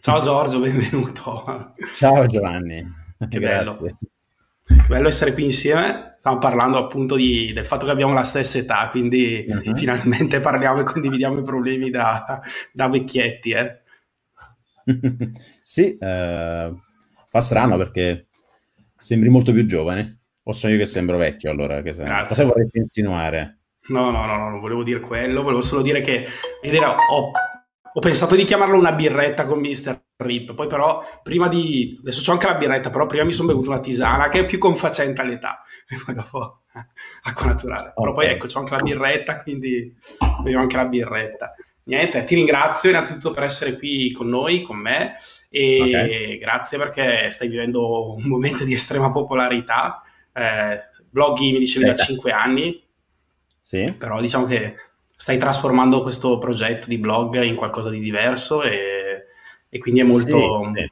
Ciao Giorgio, benvenuto. Ciao Giovanni. Che bello. Che bello essere qui insieme. Stiamo parlando appunto di, del fatto che abbiamo la stessa età, quindi uh-huh. finalmente parliamo e condividiamo i problemi da, da vecchietti. Eh. sì, eh, fa strano perché sembri molto più giovane. O sono io che sembro vecchio allora? Che Grazie. Cosa vorresti insinuare? No, no, no, no, non volevo dire quello, volevo solo dire che vedere, ho ho pensato di chiamarlo una birretta con Mr. Rip, poi però prima di... adesso c'ho anche la birretta, però prima mi sono bevuto una tisana che è più confacente all'età, e poi dopo acqua naturale. Però poi ecco, c'ho anche la birretta, quindi bevo anche la birretta. Niente, ti ringrazio innanzitutto per essere qui con noi, con me, e okay. grazie perché stai vivendo un momento di estrema popolarità. Eh, bloggi mi dicevi da 5 anni, sì. però diciamo che stai trasformando questo progetto di blog in qualcosa di diverso e, e quindi è molto, sì, sì.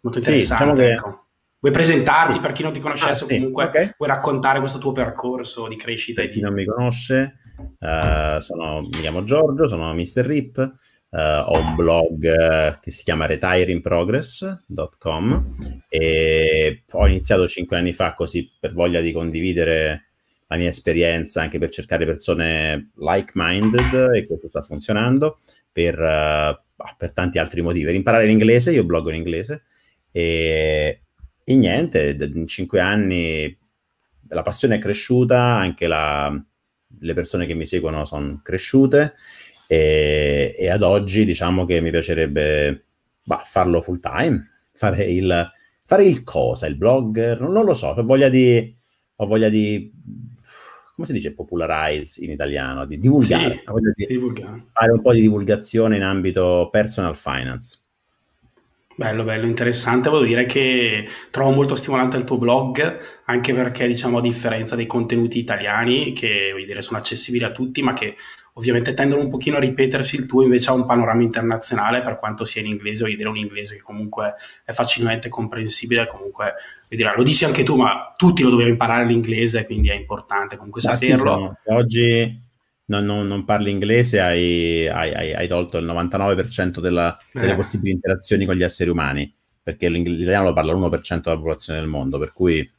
molto interessante. Sì, diciamo ecco. Vuoi presentarti per chi non ti conoscesse ah, comunque okay. vuoi raccontare questo tuo percorso di crescita? Per chi non mi conosce, uh, sono, mi chiamo Giorgio, sono Mr. Rip, uh, ho un blog che si chiama retirinprogress.com e ho iniziato cinque anni fa così per voglia di condividere la mia esperienza anche per cercare persone like-minded e questo sta funzionando per, uh, per tanti altri motivi. Per imparare l'inglese, io bloggo in inglese e, e niente, in cinque anni la passione è cresciuta, anche la, le persone che mi seguono sono cresciute e, e, ad oggi diciamo che mi piacerebbe bah, farlo full time, fare il, fare il cosa, il blogger, non, lo so, ho voglia di, ho voglia di come si dice popularize in italiano? Di divulgare, sì, di divulgare. fare un po' di divulgazione in ambito personal finance. Bello, bello, interessante. Voglio dire che trovo molto stimolante il tuo blog, anche perché, diciamo, a differenza dei contenuti italiani, che voglio dire, sono accessibili a tutti, ma che ovviamente tendono un pochino a ripetersi, il tuo invece ha un panorama internazionale, per quanto sia in inglese, voglio dire, un inglese che comunque è facilmente comprensibile, comunque, lo dici anche tu, ma tutti lo dobbiamo imparare l'inglese, quindi è importante comunque saperlo. Sì, oggi non, non, non, parli inglese, hai, hai, hai, tolto il 99% della, delle eh. possibili interazioni con gli esseri umani, perché l'italiano lo parla l'1% della popolazione del mondo, per cui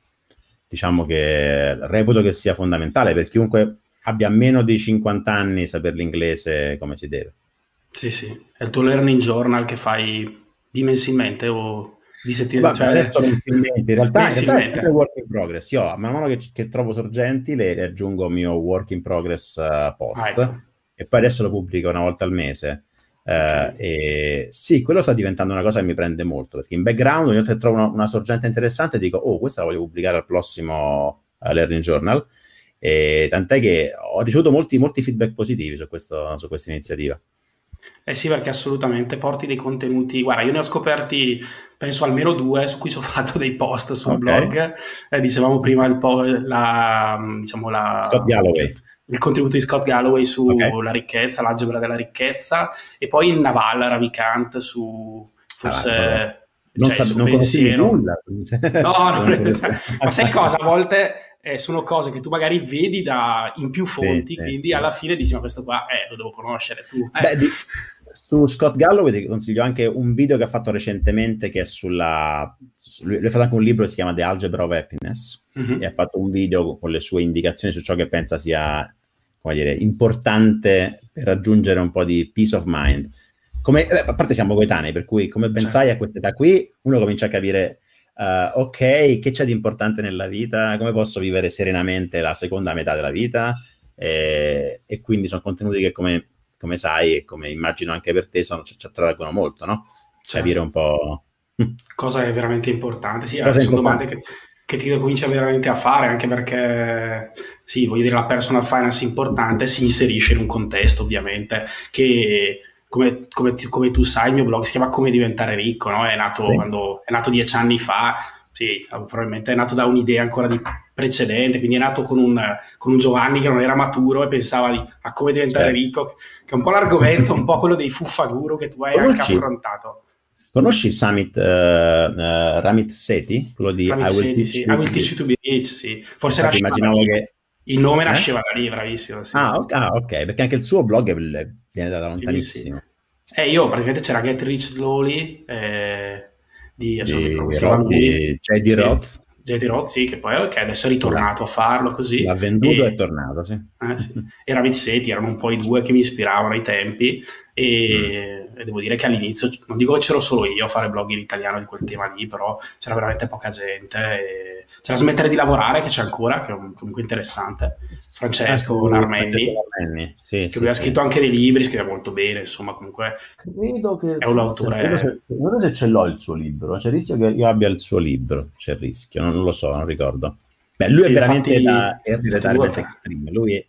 diciamo che reputo che sia fondamentale per chiunque abbia meno di 50 anni saper l'inglese come si deve. Sì, sì. È il tuo learning journal che fai bimensilmente o di settimana. Cioè, adesso mensilmente, in realtà, in realtà è work in progress. Io man mano che, che trovo sorgenti le, le, aggiungo mio work in progress uh, post ah, ecco. e poi adesso lo pubblico una volta al mese. Uh, okay. e sì, quello sta diventando una cosa che mi prende molto perché in background ogni volta che trovo una, una sorgente interessante dico oh questa la voglio pubblicare al prossimo uh, Learning Journal e tant'è che ho ricevuto molti, molti feedback positivi su, questo, su questa iniziativa. Eh sì, perché assolutamente porti dei contenuti. Guarda, io ne ho scoperti, penso almeno due, su cui ci ho fatto dei post sul okay. blog. Eh, dicevamo prima il po- la, diciamo la, Scott Galloway. Il contributo di Scott Galloway sulla okay. ricchezza, l'algebra della ricchezza, e poi il Naval Ravikant su forse. Ah, non, cioè, sa- non pensiero. nulla. No, non, ma sai cosa? A volte eh, sono cose che tu magari vedi da, in più fonti, sì, quindi sì. alla fine dici, ma questo qua eh, lo devo conoscere tu. Eh. Beh, di, su Scott Galloway ti consiglio anche un video che ha fatto recentemente che è sulla... Lui, ha fatto anche un libro che si chiama The Algebra of Happiness mm-hmm. e ha fatto un video con le sue indicazioni su ciò che pensa sia, come dire, importante per raggiungere un po' di peace of mind. Come, eh, a parte siamo coetanei, per cui come ben certo. sai a questa età qui uno comincia a capire uh, ok, che c'è di importante nella vita, come posso vivere serenamente la seconda metà della vita e, e quindi sono contenuti che come, come, sai e come immagino anche per te sono, ci, ci attraggono molto, no? Certo. Capire un po'... Cosa è veramente importante, sì, sono importante. domande che che ti comincia veramente a fare, anche perché, sì, voglio dire, la personal finance importante si inserisce in un contesto, ovviamente, che come, come, come, tu sai, il mio blog si chiama Come diventare ricco, no? È nato, sì. quando, è nato dieci anni fa, sì, probabilmente è nato da un'idea ancora di precedente, quindi è nato con un, con un Giovanni che non era maturo e pensava di, a come diventare certo. ricco, che è un po' l'argomento, un po' quello dei fuffaguru che tu hai Conosci, anche affrontato. Conosci Summit uh, uh, Ramit Seti? Quello di Ramit I, will Seti, sì. I Will Teach You to Be Rich, sì. Forse Infatti, immaginavo che il nome eh? nasceva da lì, bravissimo. Sì. Ah, okay, ah, ok, perché anche il suo blog viene da lontanissimo. Sì, sì. Eh, io praticamente c'era Get Rich Slowly eh, di, di, Roth, di J.D. Roth. JD Roth, sì, che poi okay, adesso è ritornato a farlo così. L'ha venduto e è tornato, sì. Eh, sì. E Ravizzetti erano un po' i due che mi ispiravano ai tempi e, mm. e, devo dire che all'inizio, non dico che c'ero solo io a fare blog in italiano di quel tema lì, però c'era veramente poca gente. E c'era smettere di lavorare, che c'è ancora, che è comunque interessante. Francesco Narmenni, sì, che sì, lui ha scritto anche dei libri, scrive molto bene, insomma, comunque Credo che è un autore... Non so se ce l'ho il suo libro, c'è il rischio che io abbia il suo libro, c'è il rischio, non, non lo so, non ricordo. Beh, lui sì, è veramente infatti, da Retirement Extreme, lui è,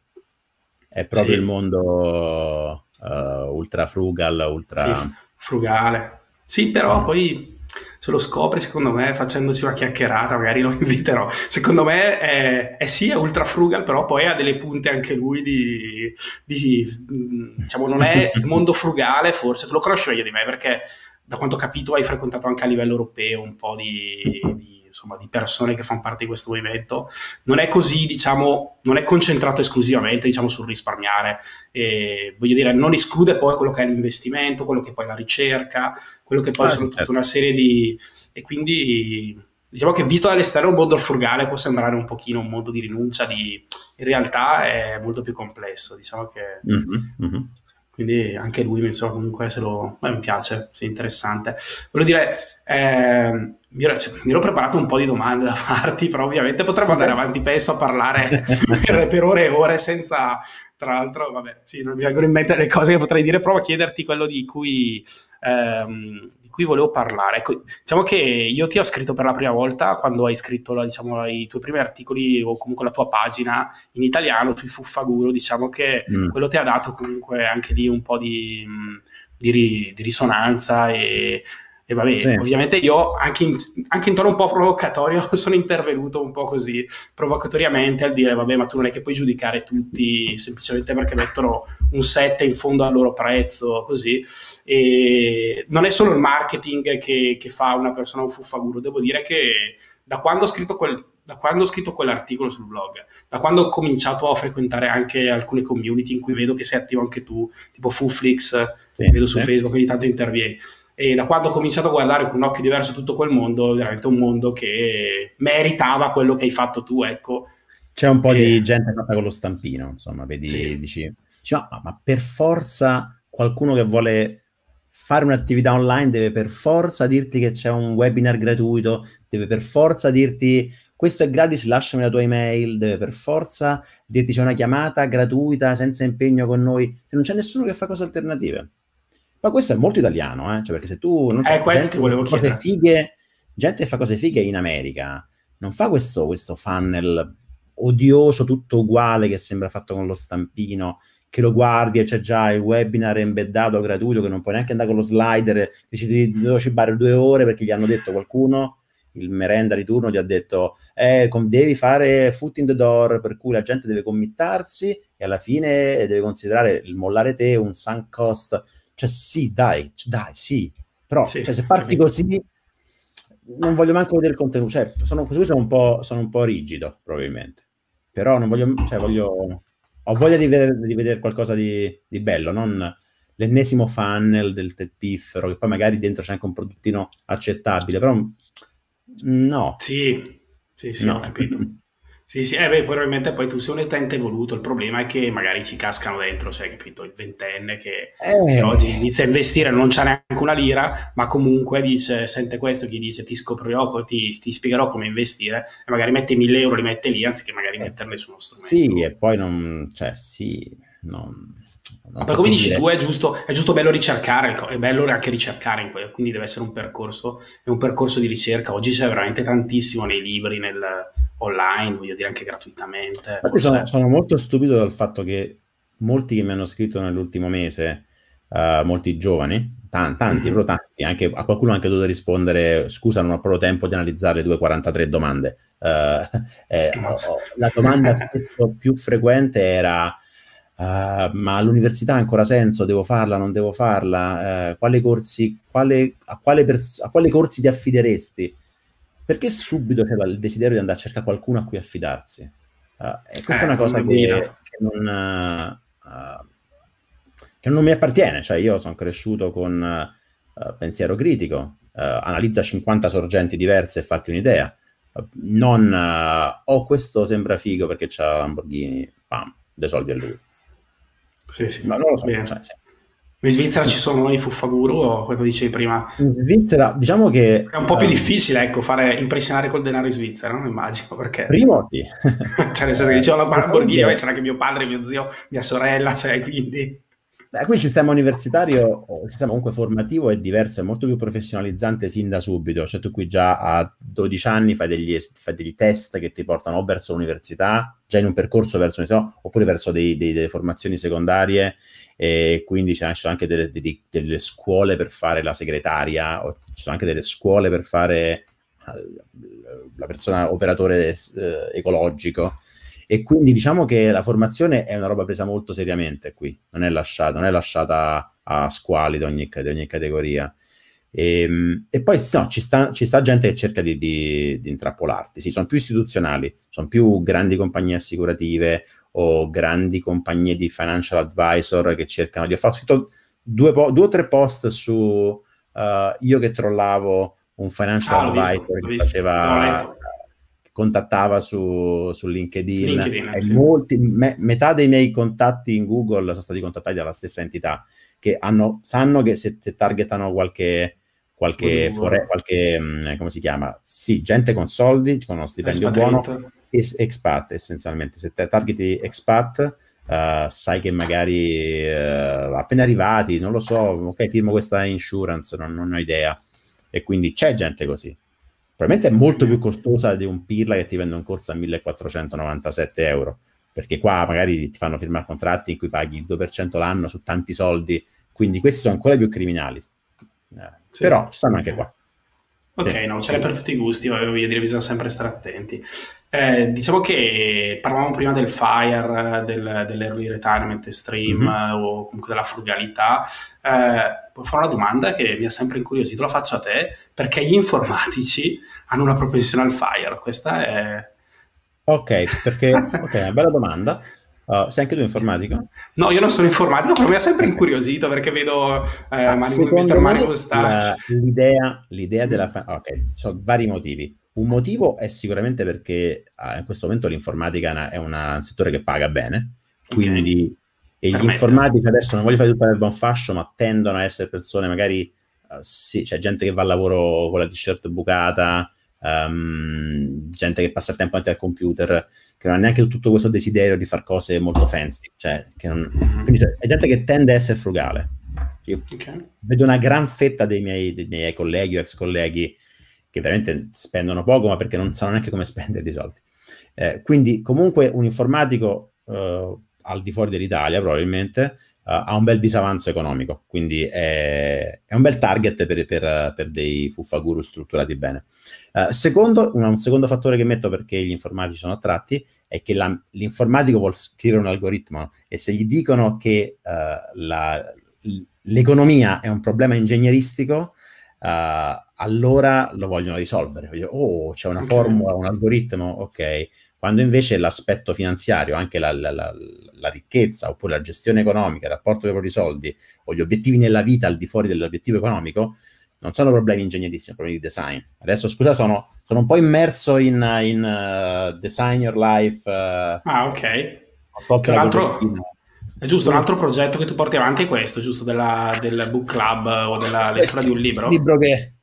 è proprio il mondo uh, ultra frugal, ultra... frugale. Sì, però mm. poi se lo scopri, secondo me, facendoci una chiacchierata, magari lo inviterò. Secondo me è, è sì, è ultra frugal, però poi ha delle punte anche lui di, di diciamo, non è il mondo frugale, forse, tu lo conosci meglio di me, perché da quanto ho capito hai frequentato anche a livello europeo un po' di, di insomma, di persone che fanno parte di questo movimento, non è così, diciamo, non è concentrato esclusivamente, diciamo, sul risparmiare. E, voglio dire, non esclude poi quello che è l'investimento, quello che poi è la ricerca, quello che poi ah, sono certo. tutta una serie di... e quindi diciamo che visto dall'esterno un mondo frugale può sembrare un pochino un mondo di rinuncia, di... in realtà è molto più complesso, diciamo che... Mm-hmm, mm-hmm. Quindi anche lui, insomma, comunque se lo... Beh, mi piace, sì, interessante. Voglio dire, eh, mi ero, cioè, mi ero, preparato un po' di domande da farti, però ovviamente potremmo andare avanti, penso, a parlare per, per, ore e ore senza, tra l'altro, vabbè, sì, non mi vengono in mente le cose che potrei dire, provo a chiederti quello di cui, ehm, di cui volevo parlare. Ecco, diciamo che io ti ho scritto per la prima volta quando hai scritto la, diciamo, i tuoi primi articoli o comunque la tua pagina in italiano, tu Fuffaguro, diciamo che mm. quello ti ha dato comunque anche lì un po' di, di, di risonanza e e vabbè, sì. ovviamente io anche in, anche in, tono un po' provocatorio sono intervenuto un po' così provocatoriamente al dire vabbè ma tu non è che puoi giudicare tutti semplicemente perché mettono un 7 in fondo al loro prezzo così e non è solo il marketing che, che fa una persona un fuffaguro devo dire che da quando ho scritto quel, da quando ho scritto quell'articolo sul blog, da quando ho cominciato a frequentare anche alcune community in cui vedo che sei attivo anche tu, tipo Fuflix, sì, vedo su sì. Facebook ogni tanto intervieni e da quando ho cominciato a guardare con un occhio diverso tutto quel mondo, veramente un mondo che meritava quello che hai fatto tu, ecco. C'è un po' e... di gente fatta con lo stampino, insomma, vedi, sì. dici, ma, ma per forza qualcuno che vuole fare un'attività online deve per forza dirti che c'è un webinar gratuito, deve per forza dirti questo è gratis, lasciami la tua email, deve per forza dirti c'è una chiamata gratuita senza impegno con noi, non c'è nessuno che fa cose alternative. Ma questo è molto italiano, eh? cioè, perché se tu non eh, questo ti volevo cose fighe, gente fa cose fighe in America, non fa questo, questo funnel odioso, tutto uguale, che sembra fatto con lo stampino, che lo guardi e c'è già il webinar embeddato gratuito, che non puoi neanche andare con lo slider, decidi di devo cibare due ore perché gli hanno detto qualcuno, il merenda di turno gli ha detto eh, devi fare foot in the door, per cui la gente deve committarsi e alla fine deve considerare il mollare te un sunk cost cioè, sì, dai, dai, sì. Però sì, cioè, se parti così, non voglio manco vedere il contenuto. Cioè, sono, sono un, po', sono un po' rigido, probabilmente. Però non voglio, cioè, voglio... Ho voglia di vedere, di vedere qualcosa di, di, bello, non l'ennesimo funnel del piffero, che poi magari dentro c'è anche un produttino accettabile, però no. Sì, sì, sì, no. ho capito. Sì, sì, eh beh, probabilmente poi tu sei un utente evoluto, il problema è che magari ci cascano dentro, sai, capito, il ventenne che, eh. che oggi inizia a investire, non c'ha neanche una lira, ma comunque dice, sente questo, chi dice ti scoprirò, ti, ti spiegherò come investire, e magari mette mille euro, li mette lì, anziché magari metterli su uno strumento. Sì, e poi non, cioè sì, non Ma come dici tu, è giusto, è giusto bello ricercare, è bello anche ricercare, quindi deve essere un percorso, è un percorso di ricerca. Oggi c'è veramente tantissimo nei libri, nel online, voglio dire anche gratuitamente. Sono, sono, molto stupito dal fatto che molti che mi hanno scritto nell'ultimo mese, uh, molti giovani, tanti, tanti, mm-hmm. tanti, anche, a qualcuno ho anche dovuto rispondere, scusa non ho proprio tempo di analizzare le 2.43 domande. Uh, eh, la domanda più frequente era Uh, ma all'università ha ancora senso? Devo farla? Non devo farla? Uh, quale corsi, quale, a, quale pers- a, quale corsi ti affideresti? Perché subito c'è il desiderio di andare a cercare qualcuno a cui affidarsi? Uh, e questa eh, è una cosa che, che, non, che, non, mi appartiene. Cioè, io sono cresciuto con pensiero critico, analizza 50 sorgenti diverse e fatti un'idea. non, oh, questo sembra figo perché c'ha Lamborghini, pam, dei soldi a lui sì, sì. Ma non lo so. Cioè. In Svizzera ci sono i fuffaguru o come dicevi prima? In Svizzera, diciamo che... È un po' più um, difficile, ecco, fare impressionare col denaro in Svizzera, no? Immagino, perché... Primo sì. cioè, nel senso che dicevo la Lamborghini, c'era anche mio padre, mio zio, mia sorella, cioè, quindi... Eh, qui il sistema universitario, il sistema comunque formativo è diverso, è molto più professionalizzante sin da subito. Cioè, tu qui già a 12 anni fai degli, fai degli test che ti portano o verso l'università, già in un percorso verso l'università, oppure verso dei, dei, delle formazioni secondarie. E quindi ci sono anche delle, delle, delle, scuole per fare la segretaria, ci sono anche delle scuole per fare la persona operatore eh, ecologico. E quindi diciamo che la formazione è una roba presa molto seriamente qui, non è lasciata, non è lasciata a squali di ogni, di ogni categoria. E, ehm, e, poi no, ci, sta, ci, sta, gente che cerca di, di, di, intrappolarti, sì, sono più istituzionali, sono più grandi compagnie assicurative o grandi compagnie di financial advisor che cercano di... Ho fatto due, due o tre post su uh, io che trollavo un financial ah, advisor visto, che faceva contattava su, su LinkedIn, LinkedIn e sì. molti, me, metà dei miei contatti in Google sono stati contattati dalla stessa entità che hanno, sanno che se, se targetano qualche, qualche, fore, qualche mh, mm, come si chiama? Sì, gente con soldi, con uno stipendio buono, es, expat essenzialmente. Se te targeti expat, uh, sai che magari uh, appena arrivati, non lo so, ok, firmo questa insurance, non, non ho idea. E quindi c'è gente così probabilmente è molto più costosa di un Pirla che ti vende un corso a 1497 euro perché qua magari ti fanno firmare contratti in cui paghi il 2% l'anno su tanti soldi, quindi questi sono ancora più criminali. Eh, sì, però stanno anche qua. Ok, sì. no, ce l'è per tutti i gusti, voglio dire, bisogna sempre stare attenti. Eh, diciamo che parlavamo prima del FIRE, del, dell'early retirement stream mm-hmm. o comunque della frugalità. Eh, fare una domanda che mi ha sempre incuriosito, la faccio a te, perché gli informatici hanno una propensione al FIRE? Questa è... Ok, perché, ok, una bella domanda. Uh, sei anche tu informatico? No, io non sono informatico, però mi ha sempre incuriosito perché vedo eh, ah, Mr. Mario l'idea, l'idea della... Fa- ok, ci sono vari motivi. Un motivo è sicuramente perché ah, in questo momento l'informatica è, una, è una, un settore che paga bene, quindi okay. e gli informatici adesso non voglio fare tutto il buon fascio, ma tendono a essere persone magari, uh, sì, c'è gente che va al lavoro con la t-shirt bucata, um, gente che passa il tempo davanti al computer, che non ha neanche tutto questo desiderio di fare cose molto fancy, cioè, non, mm-hmm. quindi cioè, è gente che tende a essere frugale. Io okay. vedo una gran fetta dei miei, dei miei colleghi o ex colleghi che veramente spendono poco, ma perché non sanno neanche come spendere i soldi. Eh, quindi comunque un informatico eh, al di fuori dell'Italia probabilmente ha un bel disavanzo economico, quindi è, è un bel target per, per, per, dei fuffaguru strutturati bene. Uh, secondo, un, un, secondo fattore che metto perché gli informatici sono attratti è che la, l'informatico vuole scrivere un algoritmo e se gli dicono che uh, la, l'economia è un problema ingegneristico, allora lo vogliono risolvere. Oh, c'è una okay. formula, un algoritmo, ok quando invece l'aspetto finanziario, anche la, la, la, la, ricchezza oppure la gestione economica, il rapporto dei propri soldi o gli obiettivi nella vita al di fuori dell'obiettivo economico, non sono problemi ingegneristici, sono problemi di design. Adesso scusa, sono, sono un po' immerso in, in uh, Design Your Life. Uh, ah, ok. Un altro, è giusto, un altro progetto che tu porti avanti è questo, giusto, della, del book club o della lettura di un libro? Un libro che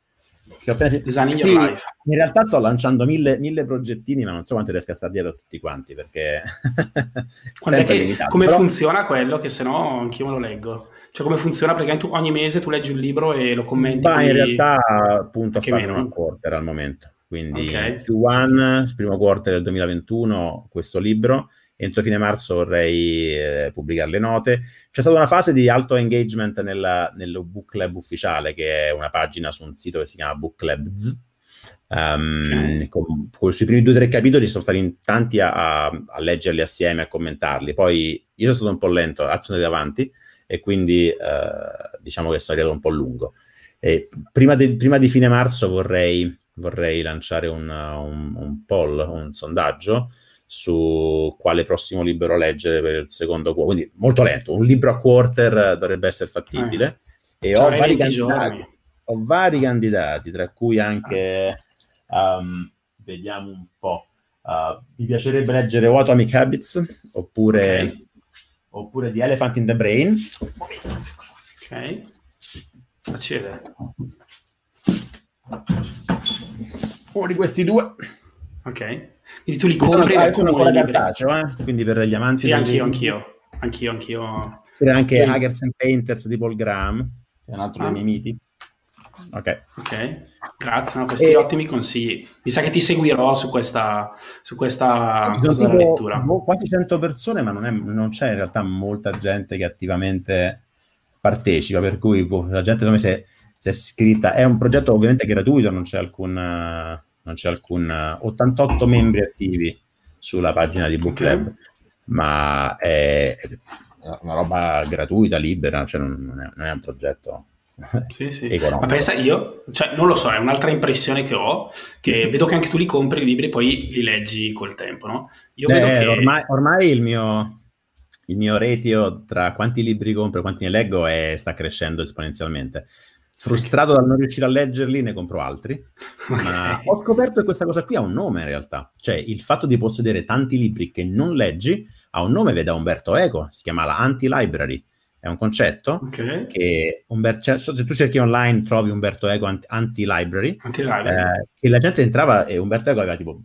Che ho appena... Designing sì, in realtà sto lanciando mille, mille progettini, ma non so quanto riesco a stare dietro a tutti quanti perché. È che, limitato. come Però- funziona quello? Che se no anch'io me lo leggo. Cioè, come funziona? Perché tu, ogni mese tu leggi un libro e lo commenti. Ma in realtà appunto a fare una quarter al momento. Quindi Ok. Q1, primo quarter del 2021, questo libro. Entro fine marzo vorrei eh, pubblicare le note. C'è stata una fase di alto engagement nella, nello Book Club ufficiale, che è una pagina su un sito che si chiama Book Club Z. Um, con, con- sui primi due o tre capitoli sono stati in tanti a, a- a leggerli assieme, a commentarli. Poi io sono stato un po' lento, altri sono andati avanti e quindi eh, diciamo che sono arrivato un po' lungo. Prima, del- prima di fine marzo vorrei, vorrei lanciare un, un- un poll, un sondaggio su quale prossimo libro leggere per il secondo quarter. Quindi molto lento, un libro a quarter eh, dovrebbe essere fattibile. E Ci ho vari, 20 candidati, giorni. ho vari candidati, tra cui anche, um, vediamo un po', uh, mi piacerebbe leggere What Atomic Habits, oppure, Ok. oppure The Elephant in the Brain. Ok. Facci vedere. Uno di questi due. Ok. Quindi tu li compri e sono ancora cartaceo, eh? quindi per gli amanti Sì, dei anch'io, anch'io. Anch'io, anch'io. Oppure anche Sì. Hackers and Painters di Paul Graham, che è un altro Ah. dei miei miti. Ok. Ok, grazie. no, questi E- ottimi consigli. Mi sa che ti seguirò su questa, su questa della tipo, lettura. boh, quasi 100 persone, ma non, è- non c'è in realtà molta gente che attivamente partecipa, per cui boh, la gente come si è, si è iscritta. È un progetto ovviamente gratuito, non c'è alcun, non c'è alcun eh, 88 membri attivi sulla pagina di Book Ok. Club, ma è una roba gratuita, libera, cioè non, è, non è un progetto Sì, sì. economico. Ma pensa io, cioè, non lo so, è un'altra impressione che ho, che vedo che anche tu li compri i libri e poi li leggi col tempo, no? Io Eh, vedo che... ormai, ormai il mio, il mio ratio tra quanti libri compro e quanti ne leggo è- sta crescendo esponenzialmente. Frustrato dal non riuscire a leggerli, ne compro altri. Ma ho scoperto che questa cosa qui ha un nome in realtà. Cioè, il fatto di possedere tanti libri che non leggi ha un nome, vede Umberto Eco, si chiama la anti-library. È un concetto Ok. che Umber- cioè, se tu cerchi online trovi Umberto Eco anti- anti-library Anti-live. eh, che la gente entrava e Umberto Eco aveva tipo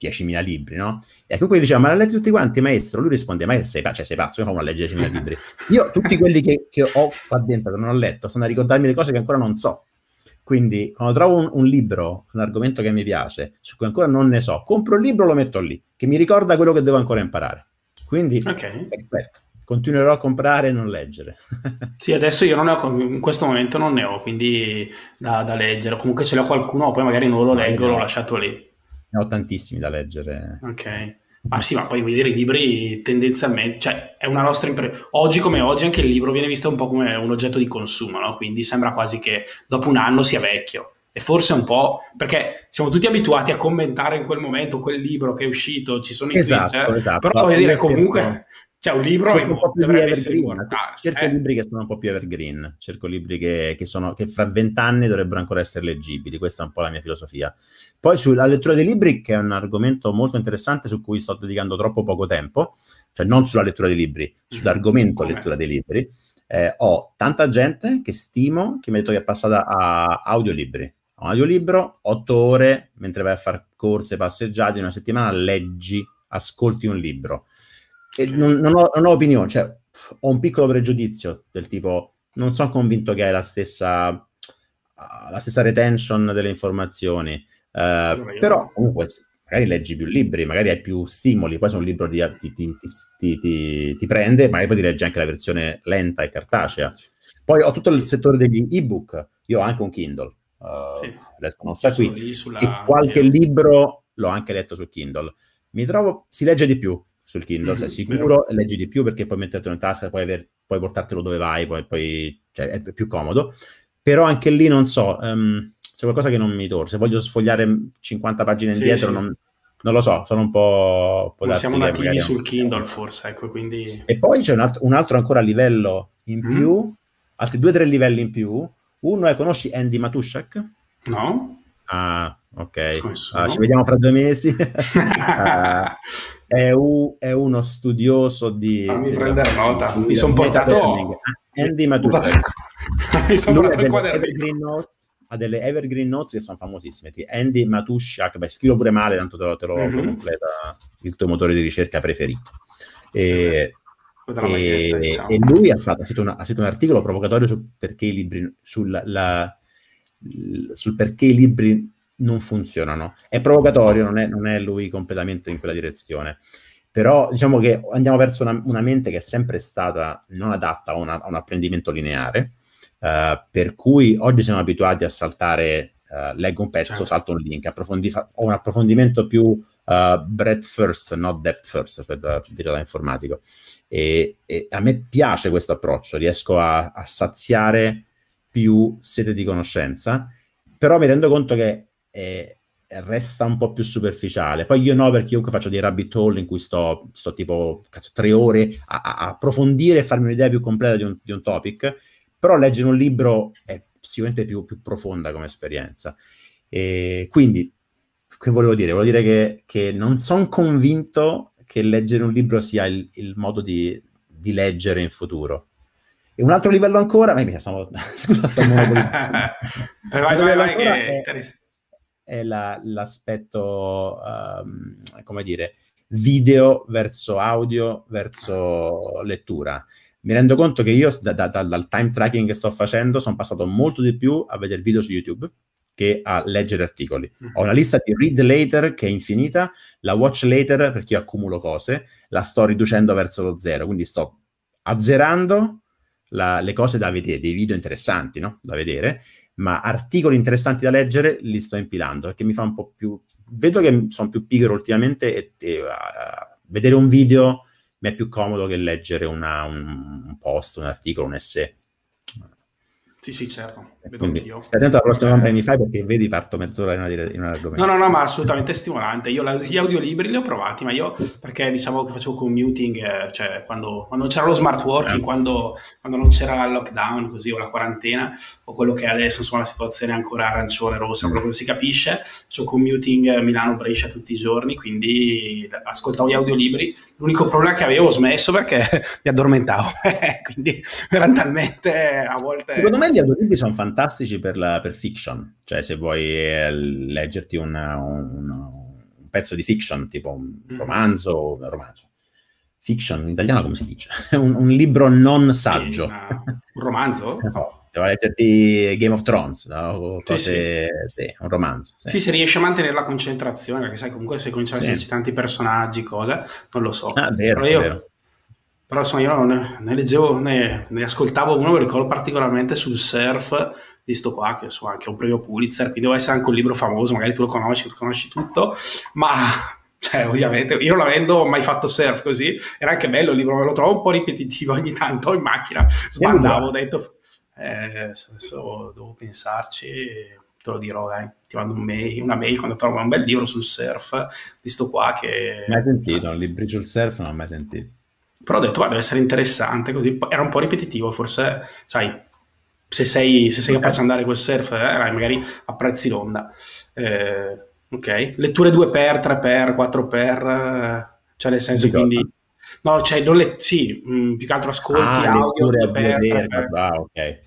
10.000 libri, no? E comunque diceva, ma l'ha letti tutti quanti, maestro? Lui risponde, ma sei, cioè, sei pazzo, come fanno a leggere 10.000 libri? Io, tutti quelli che, che ho qua dentro, che non ho letto, stanno a ricordarmi le cose che ancora non so. Quindi, quando trovo un, un libro, un argomento che mi piace, su cui ancora non ne so, compro il libro e lo metto lì, che mi ricorda quello che devo ancora imparare. Quindi, Ok. aspetta, continuerò a comprare e non leggere. Sì, adesso io non ne ho, in questo momento non ne ho, quindi da, da leggere. Comunque ce l'ho qualcuno, poi magari non lo leggo, l'ho lasciato lì. Ne ho tantissimi da leggere. Ok. Ma sì, ma poi vuoi dire i libri tendenzialmente, cioè è una nostra impresa. Oggi come oggi anche il libro viene visto un po' come un oggetto di consumo, no? Quindi sembra quasi che dopo un anno sia vecchio. E forse un po' perché siamo tutti abituati a commentare in quel momento quel libro che è uscito, ci sono i tweets, Esatto, eh. esatto. però voglio dire comunque, cioè un libro cerco un po' più dovrebbe essere guardato. cerco Eh, libri che sono un po' più evergreen, cerco libri che, che sono, che fra vent'anni dovrebbero ancora essere leggibili, questa è un po' la mia filosofia. Poi sulla lettura dei libri, che è un argomento molto interessante su cui sto dedicando troppo poco tempo, cioè non sulla lettura dei libri, sull'argomento Come? lettura dei libri, eh, ho tanta gente che stimo che mi ha detto che è passata a audiolibri. Un audiolibro, otto ore, mentre vai a fare corse, passeggiate, in una settimana leggi, ascolti un libro. E non, non ho, non ho opinione, cioè ho un piccolo pregiudizio del tipo, non sono convinto che hai la stessa, la stessa retention delle informazioni, eh, Allora però comunque magari leggi più libri, magari hai più stimoli, poi se un libro ti, ti- ti- ti- prende, magari poi ti leggi anche la versione lenta e cartacea. Poi ho tutto il settore degli ebook, io ho anche un Kindle, eh, Sì. adesso non sta qui, sulla- e qualche libro l'ho anche letto sul Kindle. Mi trovo, si legge di più sul Kindle, Mm, sei sicuro, vero. e leggi di più perché puoi mettertelo in tasca, puoi, aver- puoi portartelo dove vai, poi, poi- cioè, è più comodo. Però anche lì non so, ehm, c'è qualcosa che non mi torna. Se voglio sfogliare 50 pagine Sì, indietro, sì. Non, non lo so, sono un po'... darsi siamo nativi magari- sul Kindle forse, ecco, quindi... E poi c'è un altro, un altro ancora livello in Mm. più, altri due o tre livelli in più. Uno è, conosci Andy Matushak? No? Ah, ok. No? ci vediamo fra due mesi. Ah, è, u- è uno studioso di... Fammi prendere nota. Mi son di portato-. Ah, Andy Matushak. Mi sono portato il delle quaderno. Ha delle evergreen notes che sono famosissime. Andy Matushak, beh, scrivo pure male, tanto te lo, te lo mm-hmm. completa il tuo motore di ricerca preferito. E, e, e, lui ha, fatto, ha, scritto una, ha scritto un articolo provocatorio su perché i libri, sul, la, sul perché i libri non funzionano. È provocatorio, non è, non è, lui completamente in quella direzione. Però diciamo che andiamo verso una, una mente che è sempre stata non adatta a, una, a un apprendimento lineare, uh, per cui oggi siamo abituati a saltare, uh, leggo un pezzo, certo. salto un link, approfondi- ho un approfondimento più uh, breadth first, not depth first, per dire da informatico. E, e, a me piace questo approccio, riesco a, a saziare più sete di conoscenza, però mi rendo conto che eh, resta un po' più superficiale. Poi io no, perché io faccio dei rabbit hole in cui sto, sto tipo cazzo, tre ore a, a, approfondire e farmi un'idea più completa di un, di un, topic, però leggere un libro è sicuramente più, più profonda come esperienza. E quindi, che volevo dire? Volevo dire che, che non sono convinto che leggere un libro sia il, il modo di, di leggere in futuro. E un altro livello ancora, ma sono, scusa, sto monopolizzando. vai, vai, vai, che è, è la, l'aspetto, um, come dire, video verso audio verso lettura. Mi rendo conto che io da, da, dal time tracking che sto facendo sono passato molto di più a vedere video su YouTube che a leggere articoli. Mm. Ho una lista di read later che è infinita, la watch later perché io accumulo cose, la sto riducendo verso lo zero, quindi sto azzerando la, le cose da vedere, dei video interessanti no? da vedere, ma articoli interessanti da leggere li sto impilando perché mi fa un po' più... Vedo che sono più pigro ultimamente e, e uh, vedere un video mi è più comodo che leggere una, un, un post, un articolo, un essay. Sì, sì, certo, Quindi, anch'io. Stai attento alla prossima domanda che mi fai perché vedi parto mezz'ora in, una, in un argomento. No, no, no, ma assolutamente stimolante. Io la, gli audiolibri li ho provati, ma io perché diciamo che facevo commuting, eh, cioè quando, quando, non c'era lo smart working, eh. quando, quando, non c'era il lockdown così o la quarantena o quello che è adesso, insomma la situazione è ancora arancione, rossa, mm. proprio non si capisce. Faccio commuting Milano-Brescia tutti i giorni, quindi ascoltavo gli audiolibri. L'unico problema che avevo ho smesso perché mi addormentavo, quindi era talmente a volte... Secondo me gli audiolibri sono fantastici per, la, per fiction, cioè se vuoi eh, leggerti una, un, un, pezzo di fiction, tipo un mm. romanzo, un romanzo. Fiction in italiano come si dice? un, un libro non saggio. Sì, un romanzo? no, se vuoi leggerti Game of Thrones, no? Cose, sì, sì. un romanzo. Sì. sì, se riesci a mantenere la concentrazione, perché sai comunque se cominciano a esserci tanti personaggi, cose, non lo so. Ah, vero, Però io, vero però insomma io ne, ne leggevo, ne, ne, ascoltavo uno, mi ricordo particolarmente sul surf di sto qua, che insomma anche un premio Pulitzer, quindi deve essere anche un libro famoso, magari tu lo conosci, tu conosci tutto, ma cioè ovviamente io non avendo mai fatto surf così, era anche bello il libro, me lo trovo un po' ripetitivo ogni tanto in macchina, sbandavo, ho detto, eh, adesso devo pensarci, te lo dirò, dai, ti mando un mail, una mail quando trovo un bel libro sul surf di sto qua che... Mai sentito, un libro sul surf non ho mai sentito però ho detto, guarda, deve essere interessante, così era un po' ripetitivo, forse, sai, se sei, se sei capace di andare col surf, eh, magari apprezzi l'onda. Eh, ok, letture 2x, 3x, 4x, cioè nel senso quindi... No, cioè, non le, sì, mh, mm, più che altro ascolti ah, audio 2x, Ah, ok.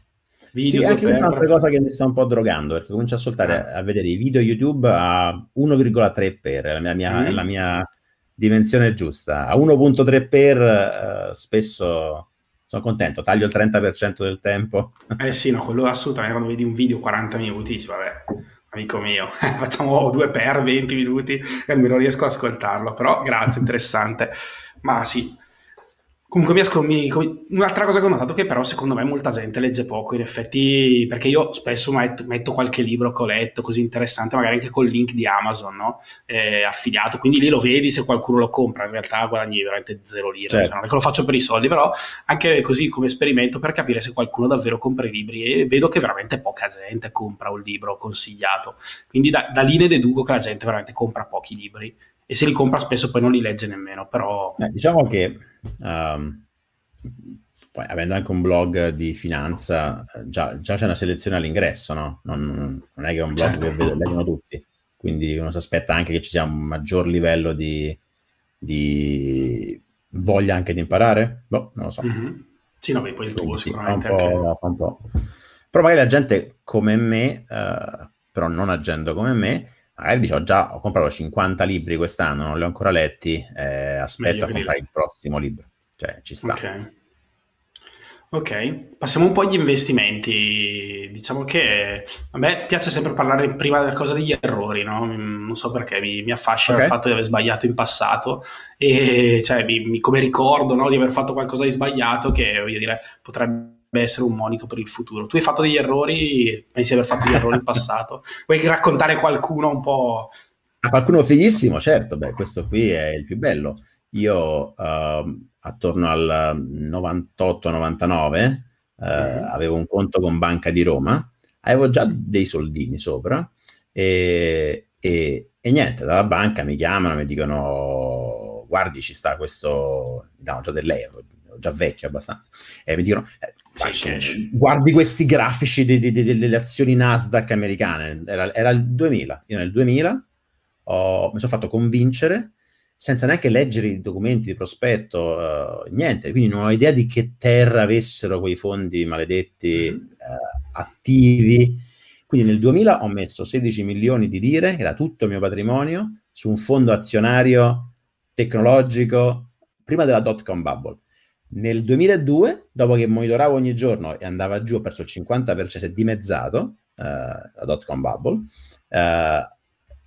Video sì, anche questa è un'altra cosa che mi sta un po' drogando, perché comincio a ascoltare, ah. a vedere i video YouTube a 1,3 per, la mia, mm. la mia dimensione giusta. A 1.3 per uh, spesso sono contento, taglio il 30% del tempo. Eh sì, no, quello assolutamente, quando vedi un video 40 minuti, dici, vabbè, amico mio, facciamo 2 per 20 minuti e almeno riesco ad ascoltarlo, però grazie, interessante. Ma sì, Comunque mi ascolto, un'altra cosa che ho notato che però secondo me molta gente legge poco, in effetti, perché io spesso metto, metto qualche libro che ho letto così interessante, magari anche col link di Amazon, no? eh, affiliato, quindi lì lo vedi se qualcuno lo compra, in realtà guadagni veramente zero lire, certo. cioè non è che lo faccio per i soldi, però anche così come esperimento per capire se qualcuno davvero compra i libri. E vedo che veramente poca gente compra un libro consigliato, quindi da, da lì ne deduco che la gente veramente compra pochi libri. E se li compra spesso poi non li legge nemmeno, però... Eh, diciamo che um, poi avendo anche un blog di finanza, già, già, c'è una selezione all'ingresso, no? Non, non è che è un blog certo. che vedono tutti, quindi uno si aspetta anche che ci sia un maggior livello di, di voglia anche di imparare? Boh, non lo so. Mm-hmm. Sì, no, beh, poi il tuo sì, sicuramente. Un, po', fa un po'. Però magari la gente come me, uh, però non agendo come me, magari ho già ho comprato 50 libri quest'anno, non li ho ancora letti, eh, aspetto Meglio a comprare il prossimo libro. Cioè, ci sta. Ok. Ok, passiamo un po' agli investimenti. Diciamo che a me piace sempre parlare prima della cosa degli errori, no? Non so perché mi, mi affascina okay. il fatto di aver sbagliato in passato e cioè, mi, mi, come ricordo no, di aver fatto qualcosa di sbagliato che voglio dire potrebbe essere un monito per il futuro. Tu hai fatto degli errori, pensi di aver fatto degli errori in passato? Vuoi raccontare qualcuno un po'? A qualcuno fighissimo, certo, beh, questo qui è il più bello. Io uh, attorno al 98-99 uh, mm. avevo un conto con Banca di Roma, avevo già dei soldini sopra e, e, e niente, dalla banca mi chiamano, mi dicono guardi ci sta questo, mi danno già dell'euro, già vecchio abbastanza, e mi dicono, eh, sì, guardi questi grafici di, di, di, delle azioni Nasdaq americane, era, era, il 2000, io nel 2000 ho, mi sono fatto convincere senza neanche leggere i documenti di prospetto, uh, niente, quindi non ho idea di che terra avessero quei fondi maledetti uh, attivi. Quindi nel 2000 ho messo 16 milioni di lire, che era tutto il mio patrimonio, su un fondo azionario tecnologico prima della dot com bubble. Nel 2002, dopo che monitoravo ogni giorno e andava giù, ho perso il 50%, si è dimezzato uh, la dot com bubble, uh,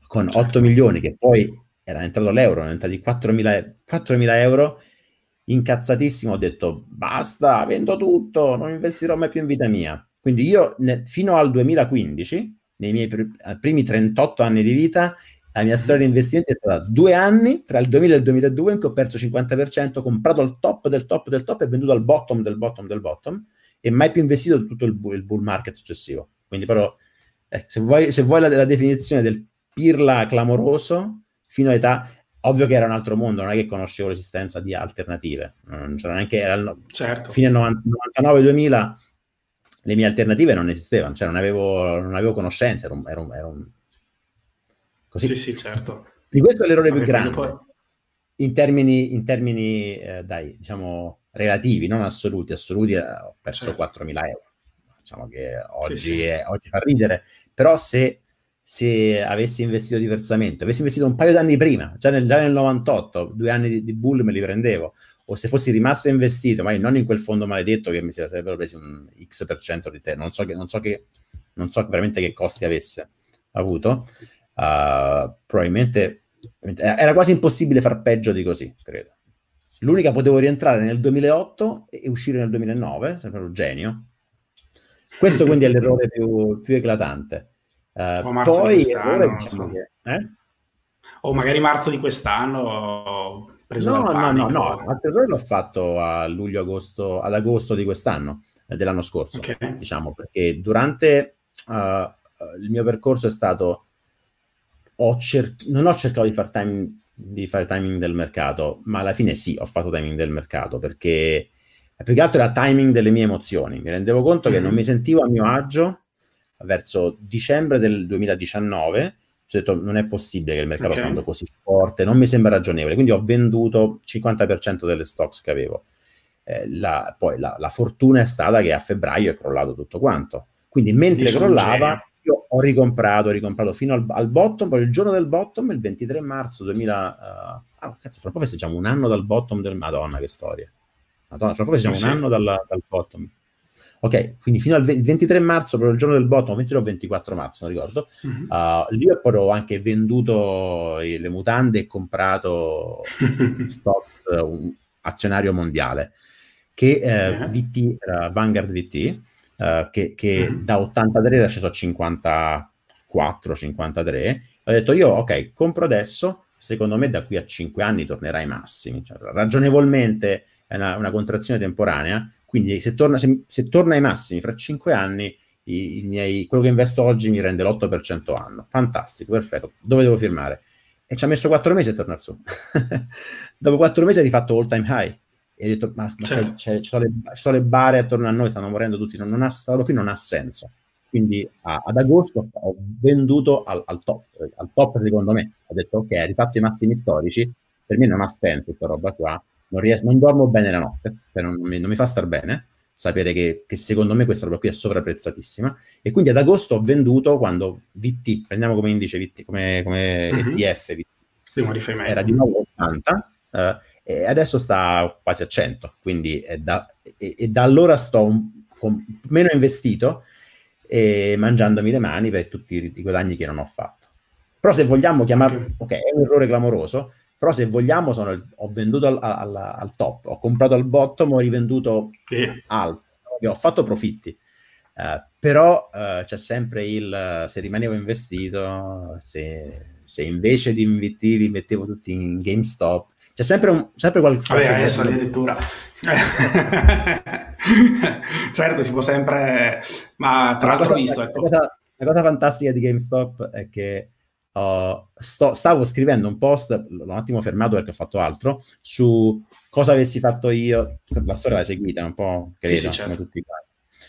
con 8 milioni che poi era entrato l'euro, erano entrati 4.000, 4.000 euro, incazzatissimo, ho detto basta, vendo tutto, non investirò mai più in vita mia. Quindi io ne, fino al 2015, nei miei pr- primi 38 anni di vita, la mia storia di investimenti è stata due anni, tra il 2000 e il 2002, in cui ho perso il 50%, comprato al top del top del top e venduto al bottom del bottom del bottom, e mai più investito tutto il, bu- il bull market successivo. Quindi però, eh, se vuoi, se vuoi la, la, definizione del pirla clamoroso, fino all'età, ovvio che era un altro mondo, non è che conoscevo l'esistenza di alternative, non c'era neanche, era certo. fine 99-2000 le mie alternative non esistevano, cioè non avevo, non avevo conoscenza, ero ero ero un Così. Sì, sì, certo. Di questo è l'errore Vabbè, più grande. Poi... In termini, in termini eh, dai, diciamo, relativi, non assoluti. Assoluti eh, ho perso certo. 4.000 euro. Diciamo che oggi, sì, sì. È, oggi fa ridere. Però se, se, avessi investito diversamente, avessi investito un paio d'anni prima, già nel, già nel 98, due anni di, di, bull me li prendevo, o se fossi rimasto investito, ma non in quel fondo maledetto che mi sarebbero presi un X% per cento di te, non so, che, non so, che, non so veramente che costi avesse avuto, uh, probabilmente era quasi impossibile far peggio di così, credo. L'unica potevo rientrare nel 2008 e uscire nel 2009, sempre un genio. Questo quindi è l'errore più, più eclatante. Uh, poi errore, diciamo che, eh? O magari marzo di quest'anno preso no, no, no, no, altro errore l'ho fatto a luglio, agosto, ad agosto di quest'anno, eh, dell'anno scorso, okay. diciamo, perché durante uh, il mio percorso è stato ho cer- non ho cercato di, far time- di, fare timing del mercato, ma alla fine sì, ho fatto timing del mercato perché più che altro era timing delle mie emozioni. Mi rendevo conto mm-hmm. che non mi sentivo a mio agio verso dicembre del 2019. Ho detto non è possibile che il mercato okay. sia andato così forte, non mi sembra ragionevole. Quindi ho venduto il 50% delle stocks che avevo. Eh, la, poi la, la, fortuna è stata che a febbraio è crollato tutto quanto. Quindi mentre crollava, io ho ricomprato, ho ricomprato fino al, al, bottom, poi il giorno del bottom, il 23 marzo 2000... Uh, ah, cazzo, fra poco festeggiamo un anno dal bottom del... Madonna, che storia. Madonna, fra poco festeggiamo sì. un anno dal, dal, bottom. Ok, quindi fino al 23 marzo, proprio il giorno del bottom, 23 o 24 marzo, non ricordo, mm-hmm. uh, lì ho anche venduto le mutande e comprato stocks, un azionario mondiale, che eh, VT, era Vanguard VT, uh, che, che mm. da 83 era sceso a 54, 53. Ho detto io, ok, compro adesso, secondo me da qui a 5 anni tornerà ai massimi. Cioè, ragionevolmente è una, una, contrazione temporanea, quindi se torna, se, se torna ai massimi fra 5 anni, i, i miei, quello che investo oggi mi rende l'8% anno. Fantastico, perfetto. Dove devo firmare? E ci ha messo 4 mesi a tornare su. Dopo 4 mesi ha rifatto all time high e ho detto, ma, ma certo. c'è, c'è, ci, sono le, ci, sono le, bare attorno a noi, stanno morendo tutti, non, non ha, sta qui non ha senso. Quindi a, ad agosto ho venduto al, al, top, al top secondo me, ho detto ok, rifatti i massimi storici, per me non ha senso questa roba qua, non, riesco, non dormo bene la notte, cioè non, mi, non mi fa star bene, sapere che, che, secondo me questa roba qui è sovrapprezzatissima e quindi ad agosto ho venduto quando VT, prendiamo come indice VT, come, come uh-huh. ETF, VT, era di nuovo 80 uh, e adesso sta quasi a 100, quindi è da, e, e da allora sto un, con, meno investito e mangiandomi le mani per tutti i guadagni che non ho fatto. Però se vogliamo chiamarlo, ok, è un errore clamoroso, però se vogliamo sono, ho venduto al, al, al, top, ho comprato al bottom, ho rivenduto sì. alto, ho fatto profitti. Uh, però uh, c'è sempre il se rimanevo investito, se, se invece di inviti li mettevo tutti in GameStop, c'è sempre, un, sempre qualcosa. Vabbè, adesso addirittura. certo, si può sempre. Ma tra l'altro, ho visto. Ecco. La, cosa, la cosa fantastica di GameStop è che Uh, sto, stavo scrivendo un post, l'ho un attimo fermato perché ho fatto altro, su cosa avessi fatto io, la storia l'hai seguita un po', credo, sì, sì, certo.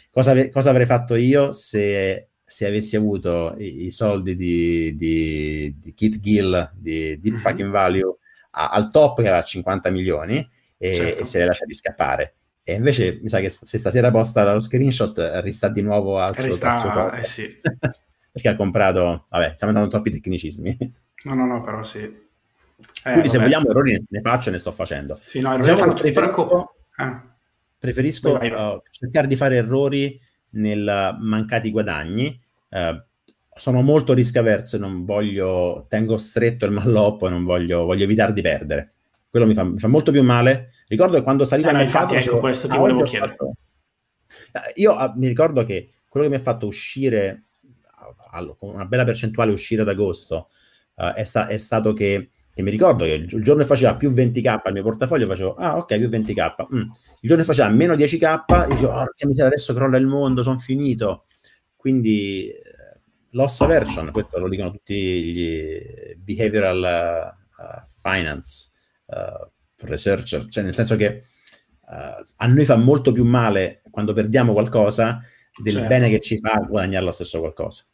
Cosa, cosa, avrei fatto io se, se avessi avuto i, i soldi di, di, di, Kit Gill, di Deep mm-hmm. Fucking Value, a, al top che aveva 50 milioni e, certo. e se le lasciati scappare. E invece mi sa che se stasera posta lo screenshot rista di nuovo al rista, suo, top. Eh sì. perché ha comprato, vabbè, stiamo andando troppi tecnicismi. No, no, no, però sì. Eh, Quindi vabbè. se vogliamo errori ne faccio e ne sto facendo. Sì, no, errori diciamo preferisco, ah. preferisco vai, vai. Uh, cercare di fare errori nel mancati guadagni. Uh, sono molto riscaverso, non voglio, tengo stretto il malloppo e non voglio, voglio evitare di perdere. Quello mi fa, mi fa, molto più male. Ricordo che quando saliva eh, nel infatti, ecco, dicevo, questo ti ah, volevo chiedere. Fatto... Eh, io uh, mi ricordo che quello che mi ha fatto uscire con una bella percentuale uscire ad agosto, uh, è, sta- è, stato che, che, mi ricordo che il, il giorno che faceva più 20k al mio portafoglio facevo, ah ok, più 20k. Mm. Il giorno che faceva meno 10k, dicevo, oh, adesso crolla il mondo, sono finito. Quindi loss aversion, questo lo dicono tutti gli behavioral uh, finance uh, researcher, cioè nel senso che uh, a noi fa molto più male quando perdiamo qualcosa del certo. bene che ci fa guadagnare lo stesso qualcosa.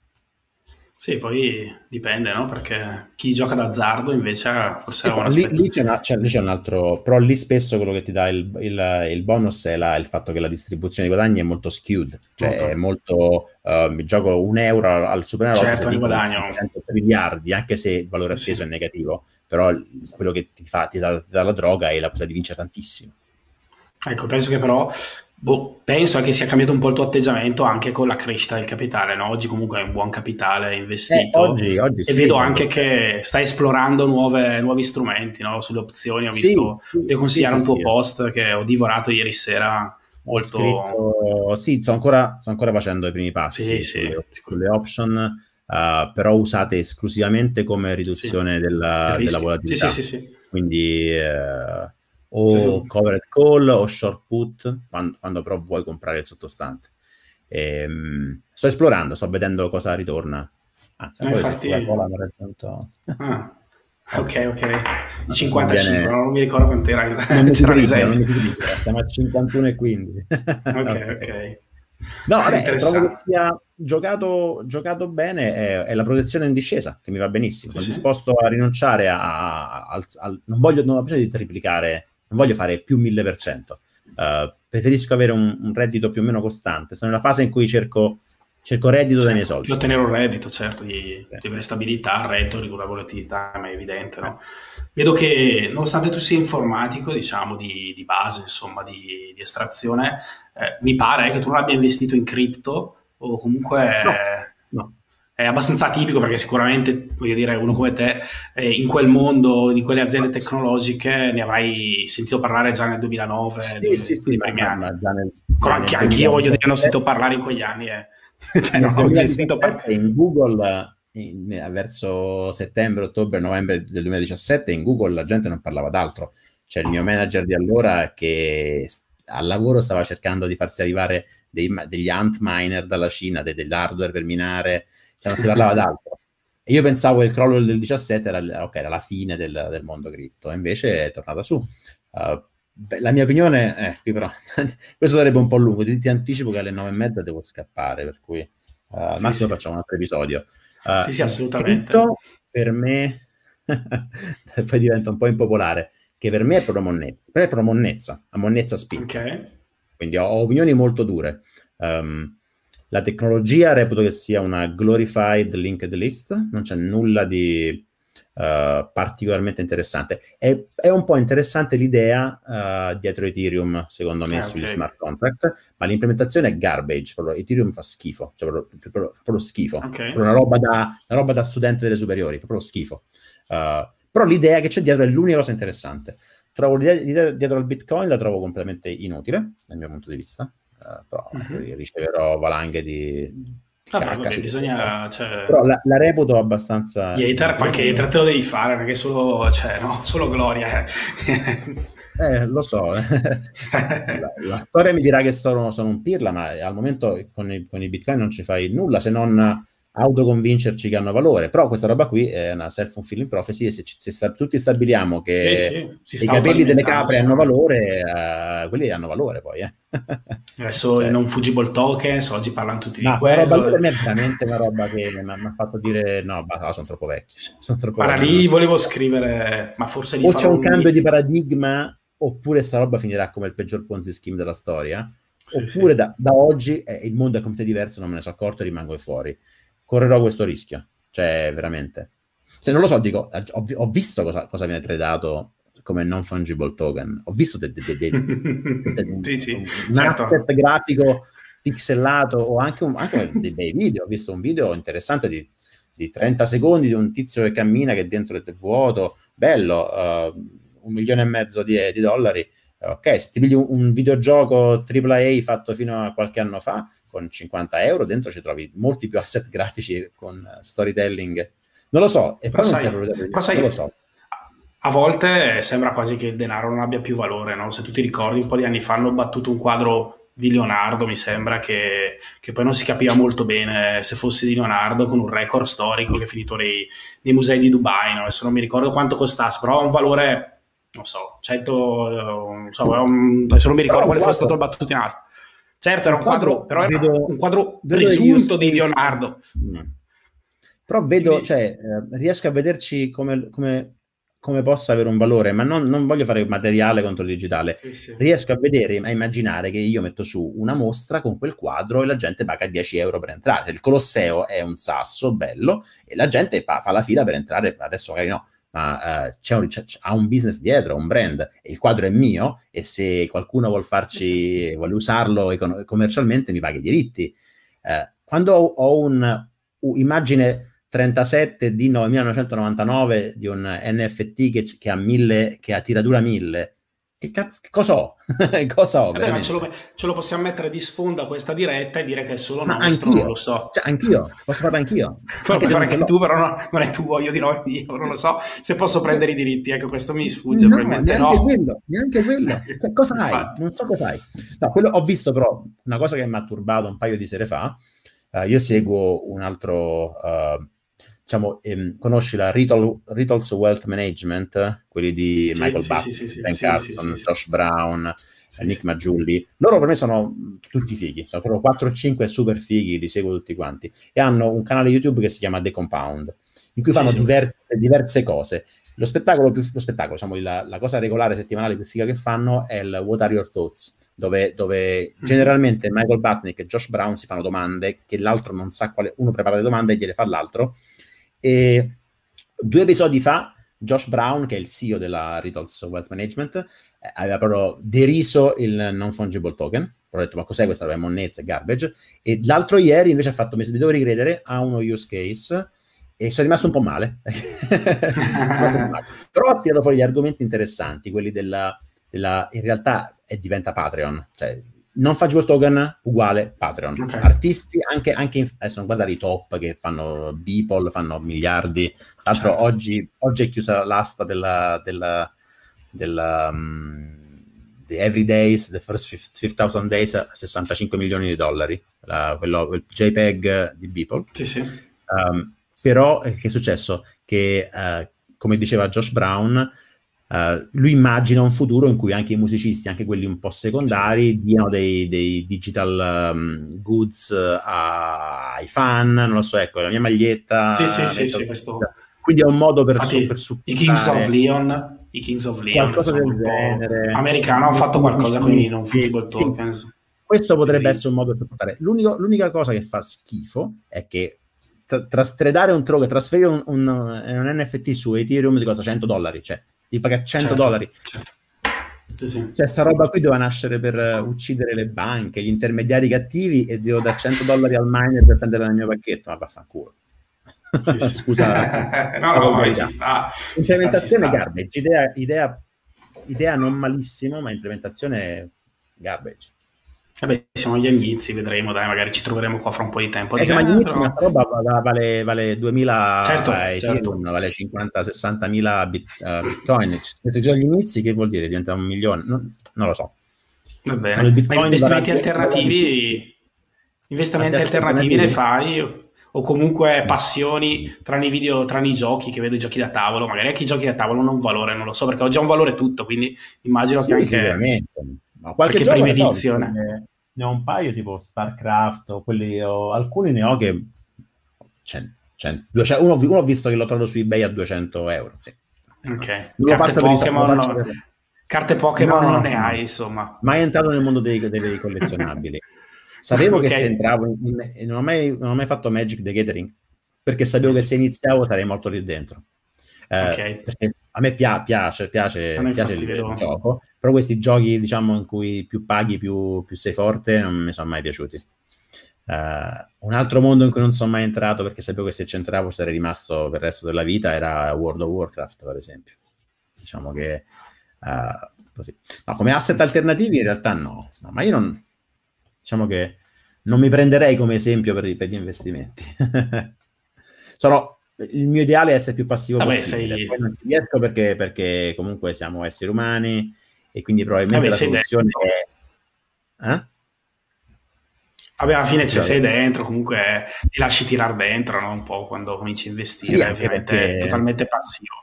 Sì, poi dipende, no? Perché chi gioca d'azzardo invece forse ha una lì, lì, c'è una, c'è, lì, c'è un altro, però lì spesso quello che ti dà il, il, il bonus è la, il fatto che la distribuzione di guadagni è molto skewed, cioè molto. è molto, uh, gioco un euro al Super certo, ne guadagno 100 miliardi, anche se il valore atteso sì. è negativo, però quello che ti, fa, ti dà, ti dà la droga è la possibilità di vincere tantissimo. Ecco, penso che però Boh, penso che sia cambiato un po' il tuo atteggiamento anche con la crescita del capitale. No? Oggi comunque hai un buon capitale investito eh, oggi, oggi e sì, vedo anche che stai esplorando nuove, nuovi strumenti no? sulle opzioni. Ho visto, sì, devo consigliare un tuo post che ho divorato ieri sera. Molto... Scritto, sì, sto ancora, sto ancora, facendo i primi passi sulle, sulle option, uh, però usate esclusivamente come riduzione della, della, volatilità. Sì, sì, sì. Quindi... Uh, o sì. covered call o short put quando, quando, però vuoi comprare il sottostante. E, um, sto esplorando, sto vedendo cosa ritorna. Anzi, ah, infatti... raggiunto... Ah. Ok, ok. I 55, viene... non mi ricordo quanto era. Non c'era l'esempio. Siamo a 51 e 15. ok, ok. No, vabbè, trovo che sia giocato, giocato bene è, è, la protezione in discesa, che mi va benissimo. Sono sì. disposto a rinunciare a, a, a, a non voglio non ho bisogno di triplicare non voglio fare più 1000%, uh, preferisco avere un, un, reddito più o meno costante. Sono nella fase in cui cerco, cerco reddito certo, dai miei soldi. Più ottenere un reddito, certo, di, di avere stabilità, reddito, ridurre la volatilità, ma è evidente, no? Vedo che nonostante tu sia informatico, diciamo, di, di base, insomma, di, di estrazione, eh, mi pare che tu non abbia investito in cripto o comunque... No, no è abbastanza atipico perché sicuramente, voglio dire, uno come te, eh, in quel mondo di quelle aziende tecnologiche ne avrai sentito parlare già nel 2009, sì, nei, sì, sì, primi anni. Nel, anche, anche io voglio dire, ne ho sentito parlare in quegli anni. Eh. cioè, non ho investito par- in Google in, verso settembre, ottobre, novembre del 2017 in Google la gente non parlava d'altro. C'è il mio manager di allora che al lavoro stava cercando di farsi arrivare dei, degli ant miner dalla Cina, de, dell'hardware per minare cioè non si parlava d'altro. E io pensavo che il crollo del 17 era, okay, era la fine del, del, mondo cripto, e invece è tornata su. Uh, beh, la mia opinione è, qui però, questo sarebbe un po' lungo, ti, ti, anticipo che alle nove e mezza devo scappare, per cui uh, al sì, massimo sì. facciamo un altro episodio. Uh, sì, sì, assolutamente. Per me, poi diventa un po' impopolare, che per me è proprio monnezza, per me è proprio monnezza, a monnezza spinta. Ok. quindi ho, ho opinioni molto dure. Um, la tecnologia reputo che sia una glorified linked list, non c'è nulla di uh, particolarmente interessante. È, è, un po' interessante l'idea uh, dietro Ethereum, secondo me, ah, sugli okay. smart contract, ma l'implementazione è garbage, proprio, Ethereum fa schifo, cioè proprio, proprio, proprio schifo, okay. una, roba da, una, roba da, studente delle superiori, proprio schifo. Uh, però l'idea che c'è dietro è l'unica cosa interessante. Trovo l'idea, l'idea dietro al Bitcoin la trovo completamente inutile, dal mio punto di vista, però uh-huh. riceverò valanghe di Vabbè, vabbè, bisogna, cioè... Però la, la, reputo abbastanza... Gli hater, qualche hater te lo devi fare, perché solo, cioè, no, solo gloria. Eh, eh lo so. la, la, storia mi dirà che sono, sono, un pirla, ma al momento con i, con i bitcoin non ci fai nulla se non autoconvincerci che hanno valore, però questa roba qui è una self-fulfilling prophecy e se, se, se tutti stabiliamo che eh sì, i capelli delle capre hanno valore, uh, quelli hanno valore poi. Eh. Adesso cioè, non fungible tokens, oggi parlano tutti di quello. Roba per me è veramente una roba che mi ha fatto dire no, basta, sono troppo vecchio. Sono troppo Guarda, vecchio. lì volevo scrivere, ma forse O c'è un cambio di paradigma oppure sta roba finirà come il peggior Ponzi scheme della storia. Sì, oppure sì. Da, da, oggi eh, il mondo è completamente diverso, non me ne sono accorto e rimango fuori correrò questo rischio. Cioè, veramente. Cioè, non lo so, dico, ho, ho visto cosa, cosa, viene tradato come non fungible token. Ho visto de, de, de, sì, sì, un certo. asset grafico pixelato o anche, un, anche dei bei video. Ho visto un video interessante di, di, 30 secondi di un tizio che cammina che è dentro il vuoto, bello, uh, un milione e mezzo di, di dollari. Ok, se ti pigli un, un videogioco AAA fatto fino a qualche anno fa, con 50 euro, dentro ci trovi molti più asset grafici con storytelling. Non lo so, e però, sai, però sai, non so. A volte sembra quasi che il denaro non abbia più valore, no? Se tu ti ricordi, un po' di anni fa hanno battuto un quadro di Leonardo, mi sembra, che, che, poi non si capiva molto bene se fosse di Leonardo, con un record storico che è finito nei, nei musei di Dubai, no? adesso non mi ricordo quanto costasse, però ha un valore, non so, 100, non so, adesso non mi ricordo quale fosse stato il battuto in asta Certo, era un quadro, però era vedo, un quadro presunto di Leonardo. Mm. Però vedo, Quindi... cioè, eh, riesco a vederci come, come, come, possa avere un valore, ma non, non voglio fare materiale contro il digitale. Sì, sì. Riesco a vedere, a immaginare che io metto su una mostra con quel quadro e la gente paga 10 euro per entrare. Il Colosseo è un sasso bello e la gente fa la fila per entrare, adesso magari no, ma uh, c'è un, c'è, ha un business dietro, un brand, e il quadro è mio, e se qualcuno vuole farci, esatto. vuole usarlo econ- commercialmente, mi paga i diritti. Uh, quando ho, ho un'immagine 37 di 1999 di un NFT che, che, ha, mille, che ha tiratura 1000 che cazzo, cosa ho? cosa ho Vabbè, ma ce lo, ce lo, possiamo mettere di sfondo a questa diretta e dire che è solo ma nostro, anch'io. non lo so. Cioè, anch'io, posso farlo anch'io. Puoi fare anche tu, però no, non è tuo, io dirò mio, non lo so se posso prendere i diritti, ecco, questo mi sfugge, no, probabilmente neanche no. quello, neanche quello. Cioè, cosa hai? Non so cosa hai. No, quello, ho visto però una cosa che mi ha turbato un paio di sere fa, uh, io seguo un altro... Uh, diciamo, ehm, conosci la Rital, Rital's Wealth Management, quelli di sì, Michael sì, Butt, sì, Ben Carson, Josh Brown, Nick Maggiulli. Loro per me sono tutti fighi, sono proprio 4 o 5 super fighi, li seguo tutti quanti. E hanno un canale YouTube che si chiama The Compound, in cui fanno diverse, diverse, cose. Lo spettacolo, più, lo spettacolo diciamo, la, la, cosa regolare settimanale più figa che fanno è il What Are Your Thoughts, dove, dove mm. generalmente Michael Butnick e Josh Brown si fanno domande che l'altro non sa quale, uno prepara le domande e gliele fa l'altro, e due episodi fa, Josh Brown, che è il CEO della Riddles Wealth Management, eh, aveva proprio deriso il non fungible token. Ho detto, ma cos'è questa roba? Monnezza, garbage. E l'altro ieri invece ha fatto, mi devo ricredere, a uno use case e sono rimasto un po' male. Però ha tirato fuori gli argomenti interessanti, quelli della, della in realtà è, diventa Patreon, cioè non fungible token uguale Patreon. Okay. Artisti, anche, anche in, adesso non guardare i top che fanno Beeple, fanno miliardi. Tra l'altro certo. oggi, oggi, è chiusa l'asta della, della, della um, the Every Days, the first 5000 days a 65 milioni di dollari, la, quello, il JPEG di Beeple. Sì, sì. Um, però eh, che è successo? Che, uh, come diceva Josh Brown, Uh, lui immagina un futuro in cui anche i musicisti, anche quelli un po' secondari, diano dei, dei digital um, goods uh, ai fan, non lo so, ecco, la mia maglietta. Sì, sì, sì, sì questo... Quindi è un modo per, Infatti, su, per supportare... I Kings of Leon i Kings of Leon. Qualcosa del genere. Americano hanno fatto qualcosa con i non football sì, tokens. Questo potrebbe essere un modo per portare. l'unica cosa che fa schifo è che tra- trasferire un token, trasferire un, un, un, NFT su Ethereum di cosa 100 dollari, cioè ti paga 100 certo, dollari. Certo. Sì, sì. Cioè, sta roba qui doveva nascere per uccidere le banche, gli intermediari cattivi e devo dare 100 dollari al miner per prendere il mio pacchetto, ma vaffanculo. Sì, sì. Scusa, no, no, ma ci sta. Implementazione garbage, idea, idea, idea non malissimo, ma implementazione garbage. Vabbè, siamo agli inizi, vedremo, dai, magari ci troveremo qua fra un po' di tempo. Eh, ma agli inizi però... roba vale, vale 2000 certo, eh, certo. vale 50-60 mila bit, uh, bitcoin. Se già agli inizi, che vuol dire? Diventa un milione? Non, non lo so. Va bene, ma investimenti alternativi, investimenti alternativi ne fai? O comunque passioni tra i video, tra i giochi, che vedo i giochi da tavolo, magari anche i giochi da tavolo hanno un valore, non lo so, perché oggi ha un valore tutto, quindi immagino sì, che anche... Sicuramente. Ma qualche prima edizione ne ho un paio tipo StarCraft o quelli o alcuni ne ho che cioè, cioè, uno, uno, ho visto che l'ho trovato su eBay a 200 euro sì. ok carte Pokémon, no. per... carte Pokémon no, non ne hai insomma mai entrato nel mondo dei, dei collezionabili sapevo okay. che se entravo in, in, non, ho mai, non ho mai fatto Magic the Gathering perché sapevo che se iniziavo sarei morto lì dentro eh, okay. a me pia- piace, piace, piace il, il, gioco, però questi giochi diciamo in cui più paghi più, più sei forte non mi sono mai piaciuti. Uh, un altro mondo in cui non sono mai entrato perché sapevo che se c'entravo sarei rimasto per il resto della vita era World of Warcraft, ad esempio. Diciamo che uh, così. No, come asset alternativi in realtà no, no, ma io non diciamo che non mi prenderei come esempio per, per gli investimenti. Sono il mio ideale è essere più passivo Vabbè, possibile. Sei... Poi non ci riesco perché, perché, comunque siamo esseri umani e quindi probabilmente Vabbè, la soluzione è... Eh? Vabbè, alla fine ci sei dentro, comunque ti lasci tirare dentro no? un po' quando cominci a investire, sì, ovviamente perché... totalmente passivo.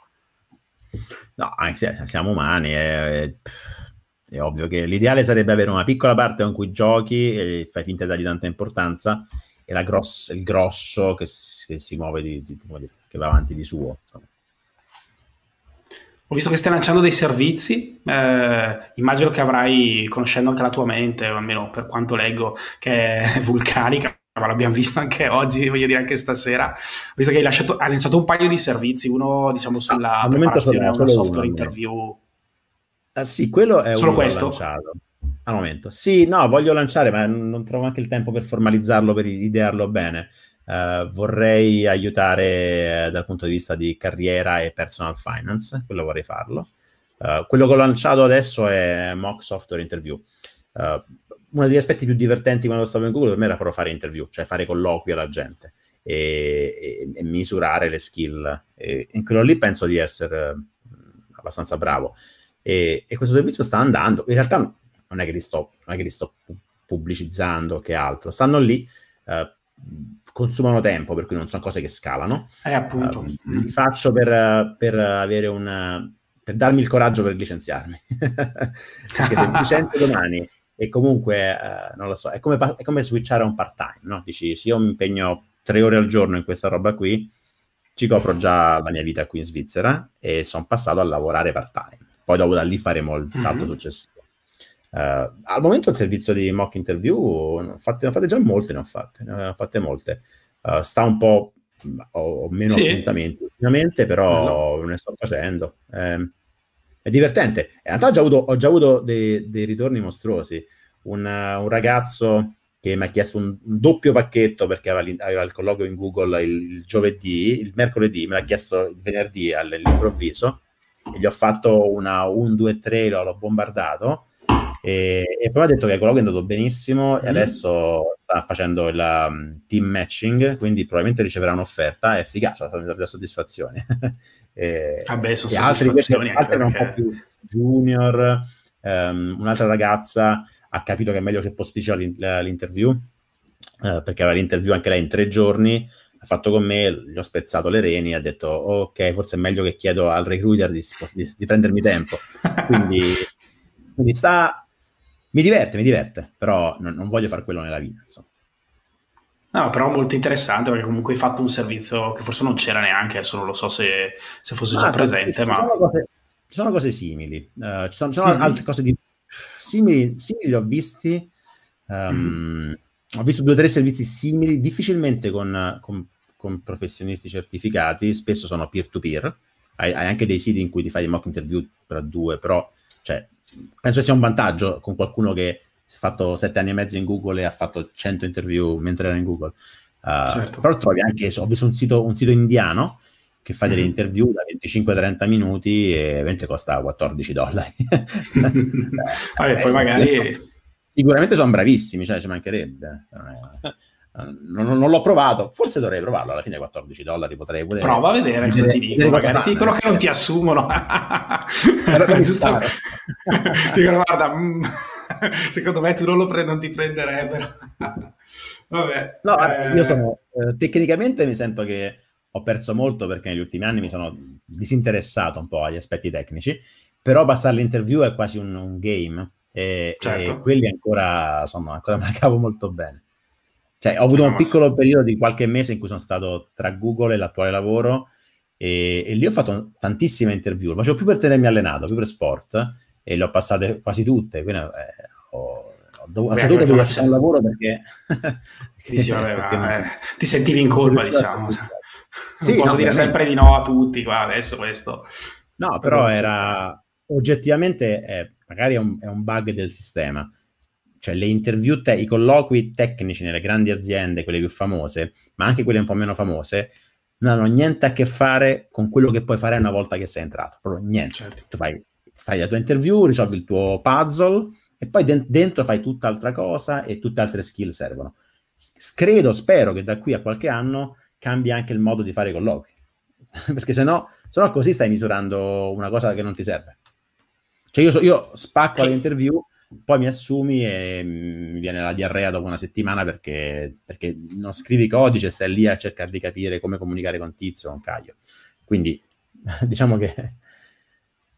No, siamo umani, è, è, ovvio che l'ideale sarebbe avere una piccola parte con cui giochi e fai finta di dargli tanta importanza e gross, il grosso che, che si muove, di, di, che va avanti di suo. Insomma. Ho visto che stai lanciando dei servizi, eh, immagino che avrai, conoscendo anche la tua mente, almeno per quanto leggo, che è vulcanica, ma l'abbiamo visto anche oggi, voglio dire anche stasera, ho visto che hai, lasciato, hai lanciato un paio di servizi, uno diciamo sulla ah, preparazione a una software uno, interview. Ah, sì, quello è solo questo. Lanciato al momento. Sì, no, voglio lanciare, ma non trovo anche il tempo per formalizzarlo, per idearlo bene. Uh, vorrei aiutare uh, dal punto di vista di carriera e personal finance, quello vorrei farlo. Uh, quello che ho lanciato adesso è Mock Software Interview. uno degli aspetti più divertenti quando stavo in Google per me era proprio fare interview, cioè fare colloqui alla gente e, e, e misurare le skill. E in quello lì penso di essere abbastanza bravo. E, e questo servizio sta andando. In realtà non è che li sto, non è che li sto pubblicizzando che altro, stanno lì, eh, consumano tempo, per cui non sono cose che scalano. Eh, appunto. Uh, li faccio per, per, avere un... per darmi il coraggio per licenziarmi. Perché se mi sento domani e comunque, uh, non lo so, è come, è come switchare a un part-time, no? Dici, se io mi impegno tre ore al giorno in questa roba qui, ci copro già la mia vita qui in Svizzera e sono passato a lavorare part-time. Poi dopo da lì faremo il salto mm-hmm. successivo. Uh, al momento il servizio di mock interview fatte, ne ho fatte già molte, ne ho fatte, ne ho fatte molte. Uh, sta un po' ho, ho meno sì. appuntamenti ultimamente, però no. ne sto facendo. Eh, è divertente. In realtà ho già avuto, ho già avuto dei, dei, ritorni mostruosi. Un, un, ragazzo che mi ha chiesto un, un doppio pacchetto perché aveva, aveva, il colloquio in Google il, il, giovedì, il mercoledì, me l'ha chiesto il venerdì all'improvviso e gli ho fatto una 1, 2, 3, l'ho bombardato e, e, poi ha detto che quello che è andato benissimo mm. e adesso sta facendo il um, team matching, quindi probabilmente riceverà un'offerta. È efficace, sta dando soddisfazione. e, Vabbè, sono e altri, altri perché... un po' più junior. Um, un'altra ragazza ha capito che è meglio che posticipa l'interview uh, perché aveva l'interview anche lei in tre giorni ha fatto con me, gli ho spezzato le reni, ha detto ok, forse è meglio che chiedo al recruiter di, di, di prendermi tempo. Quindi, quindi sta, mi diverte, mi diverte, però non, non voglio fare quello nella vita. Insomma. No, però molto interessante perché comunque hai fatto un servizio che forse non c'era neanche, adesso non lo so se, se fosse già ah, presente, ma... Cose, ci sono cose simili, uh, ci sono, ci sono mm-hmm. altre cose di, simili, simili ho visti, um, mm-hmm. ho visto due o tre servizi simili, difficilmente con, con, con, professionisti certificati, spesso sono peer-to-peer, hai, hai, anche dei siti in cui ti fai dei mock interview tra due, però cioè, penso sia un vantaggio con qualcuno che si è fatto sette anni e mezzo in Google e ha fatto 100 interview mentre era in Google. Uh, certo. Però trovi anche, ho visto un sito, un sito indiano che fa delle mm. interview da 25-30 minuti e ovviamente costa 14 dollari. Vabbè, poi eh, magari... Sicuramente sono bravissimi, cioè ci mancherebbe. Non, non, l'ho provato, forse dovrei provarlo. Alla fine 14 dollari potrei pure. Prova a vedere cosa ti dicono. Magari ti dicono che non ti assumono. Giusto? dicono, guarda, mm, secondo me tu non lo pre- non ti prenderebbero. Vabbè. No, eh... io sono eh, tecnicamente mi sento che ho perso molto perché negli ultimi anni mi sono disinteressato un po' agli aspetti tecnici, però passare l'interview è quasi un, un game e, certo. e, quelli ancora, insomma, ancora me la cavo molto bene. Cioè, ho avuto un piccolo sì. periodo di qualche mese in cui sono stato tra Google e l'attuale lavoro e, e lì ho fatto tantissime interview, lo facevo più per tenermi allenato, più per sport e le ho passate quasi tutte, quindi eh, ho, ho dovuto, Beh, dovuto lasciare un lavoro perché... perché, vabbè, perché ma, non... ti sentivi in colpa, diciamo. Sì, posso no, dire sempre di no a tutti, qua adesso questo. No, però era oggettivamente è, magari è un, è un, bug del sistema. Cioè le interview, te, i colloqui tecnici nelle grandi aziende, quelle più famose, ma anche quelle un po' meno famose, non hanno niente a che fare con quello che puoi fare una volta che sei entrato. Proprio niente. Certo. Tu fai, fai, la tua interview, risolvi il tuo puzzle e poi de- dentro fai tutt'altra cosa e tutte altre skill servono. Credo, spero che da qui a qualche anno cambia anche il modo di fare i colloqui. Perché se no, se no così stai misurando una cosa che non ti serve. Cioè io, io spacco l'interview, poi mi assumi e mi viene la diarrea dopo una settimana perché, perché non scrivi codice stai lì a cercare di capire come comunicare con Tizio o con Caio. Quindi diciamo che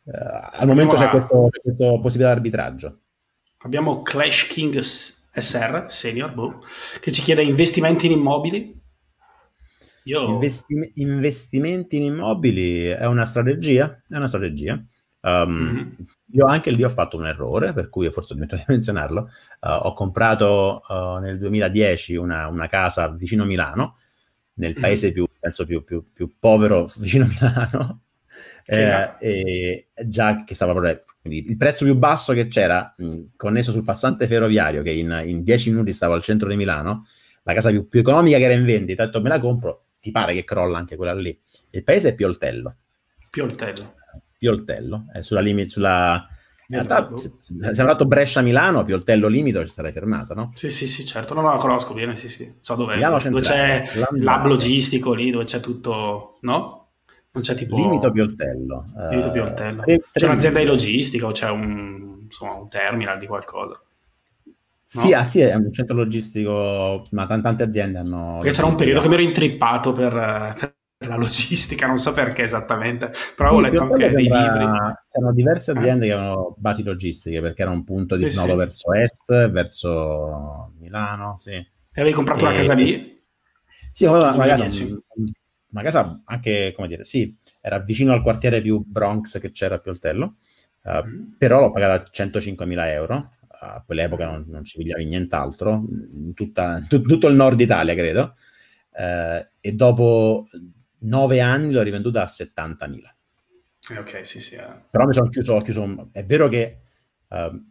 uh, al momento c'è, questo, c'è questa possibilità di arbitraggio. Abbiamo Clash King SR, senior, boh, che ci chiede investimenti in immobili io... Investi- investimenti in immobili è una strategia, è una strategia. Um, mm-hmm. Io anche lì ho fatto un errore, per cui forse ho dimenticato di menzionarlo. Uh, ho comprato uh, nel 2010 una, una, casa vicino Milano, nel paese mm-hmm. più, penso, più, più, più, povero vicino Milano, eh, e già che stava proprio quindi il prezzo più basso che c'era mh, connesso sul passante ferroviario che in, in 10 minuti stava al centro di Milano la casa più, più economica che era in vendita, ho detto me la compro, ti pare che crolla anche quella lì. Il paese è Pioltello. Pioltello. Pioltello, è sulla limite, sulla... In realtà, se, se andato Brescia-Milano, Pioltello Limito, ci sarei fermato, no? Sì, sì, sì, certo. No, no, la conosco bene, sì, sì. So dove, dove c'è l'hub logistico lì, dove c'è tutto, no? Non c'è tipo... Limito Pioltello. Limito Pioltello. C'è un'azienda di logistica o c'è un, insomma, un terminal di qualcosa? Sì, no? ah, sì, è un centro logistico, ma t- tante aziende hanno... Perché c'era un periodo che mi ero intrippato per, per la logistica, non so perché esattamente, però sì, ho letto anche dei libri. C'erano diverse aziende eh. che avevano basi logistiche, perché era un punto di sì, snodo sì. verso est, verso Milano, sì. E avevi comprato e... una casa lì? Sì, una, una, casa, una casa anche, come dire, sì, era vicino al quartiere più Bronx che c'era a Pioltello, uh, mm. però l'ho pagata 105.000 euro, a quell'epoca non, non ci pigliavi nient'altro, in tutta, t- tutto il nord Italia credo, eh, e dopo nove anni l'ho rivenduta a 70.000. Eh, ok, sì, sì. Eh. Però mi sono chiuso, chiuso, è vero che eh,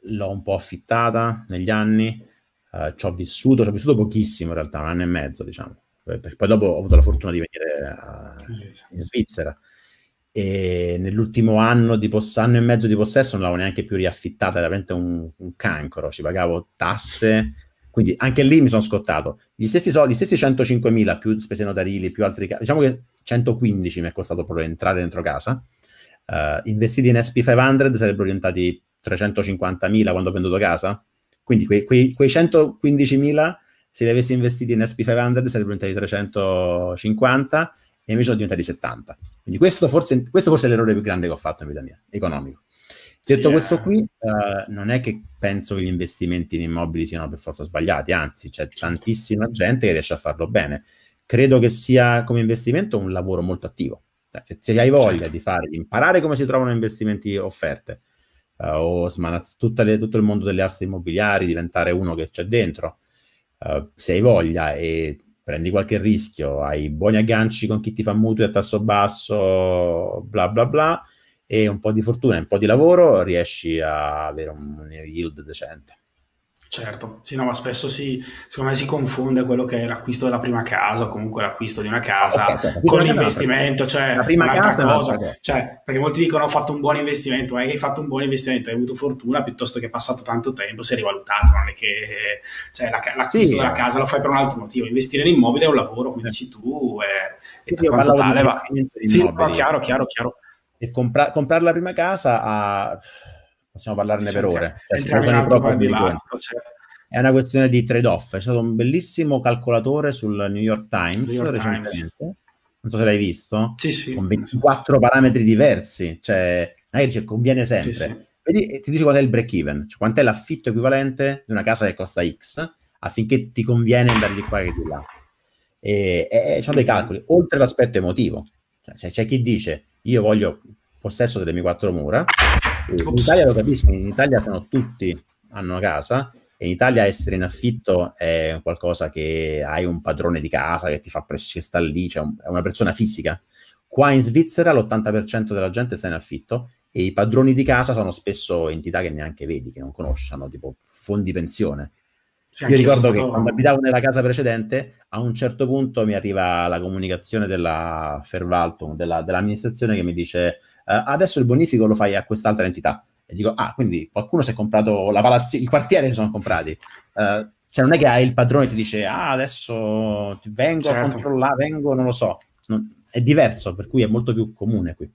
l'ho un po' affittata negli anni, eh, ci ho vissuto, ci ho vissuto pochissimo in realtà, un anno e mezzo diciamo, poi dopo ho avuto la fortuna di venire a, in Svizzera e nell'ultimo anno, di poss- anno e mezzo di possesso non l'avevo neanche più riaffittata, era veramente un, un, cancro, ci pagavo tasse, quindi anche lì mi sono scottato. Gli stessi soldi, gli stessi 105.000 più spese notarili, più altri diciamo che 115 mi è costato proprio entrare dentro casa, uh, investiti in SP500 sarebbero diventati 350.000 quando ho venduto casa, quindi quei, quei, quei 115.000 se li avessi investiti in SP500 sarebbero diventati 350 e invece sono diventati 70. Quindi questo forse, questo forse è l'errore più grande che ho fatto in vita mia, economico. Detto sì, questo qui, uh, non è che penso che gli investimenti in immobili siano per forza sbagliati, anzi c'è tantissima gente che riesce a farlo bene. Credo che sia come investimento un lavoro molto attivo, Cioè, se, se, hai voglia certo. di fare, imparare come si trovano investimenti offerte, uh, o smanaz- le, tutto il mondo delle aste immobiliari, diventare uno che c'è dentro, uh, se hai voglia e prendi qualche rischio, hai buoni agganci con chi ti fa mutui a tasso basso, bla bla bla, e un po' di fortuna e un po' di lavoro, riesci a avere un yield decente. Certo, sì, no, ma spesso si, secondo me si confonde quello che è l'acquisto della prima casa o comunque l'acquisto di una casa okay, con l'investimento, cioè la prima un'altra casa, cosa. Cioè, perché molti dicono ho fatto un buon investimento, è che hai fatto un buon investimento, hai avuto fortuna piuttosto che è passato tanto tempo, si è rivalutato, non è che cioè, la, l'acquisto sì, della casa lo fai per un altro motivo, investire in immobile è un lavoro, come dici tu, e, e quanto tale va. Sì, no, chiaro, chiaro, chiaro. E compra- comprare la prima casa a possiamo parlarne per ore. Cioè, certo. È una questione di trade-off. C'è stato un bellissimo calcolatore sul New York Times New York recentemente. Times. Non so se l'hai visto. Sì, sì. Con 24 parametri diversi. Cioè, magari dice conviene sempre. Sì, sì. Vedi, ti dice qual è il break-even, cioè quant'è l'affitto equivalente di una casa che costa X affinché ti conviene andare di qua che di là. E, e, e c'è dei calcoli, oltre l'aspetto emotivo. Cioè, c'è chi dice io voglio possesso delle mie quattro mura, in Italia lo capisco, in Italia sono tutti, hanno una casa, e in Italia essere in affitto è qualcosa che hai un padrone di casa che ti fa pressione, che sta lì, cioè è una persona fisica. Qua in Svizzera l'80% della gente sta in affitto e i padroni di casa sono spesso entità che neanche vedi, che non conosciano, tipo fondi pensione. Sì, Io ricordo stato... che quando abitavo nella casa precedente, a un certo punto mi arriva la comunicazione della Fervaltum, della, dell'amministrazione, che mi dice uh, adesso il bonifico lo fai a quest'altra entità. E dico, ah, quindi qualcuno si è comprato la palazzi- il quartiere si sono comprati. Uh, cioè non è che hai il padrone che ti dice, ah, adesso vengo certo. a controllare, vengo, non lo so. Non, è diverso, per cui è molto più comune qui.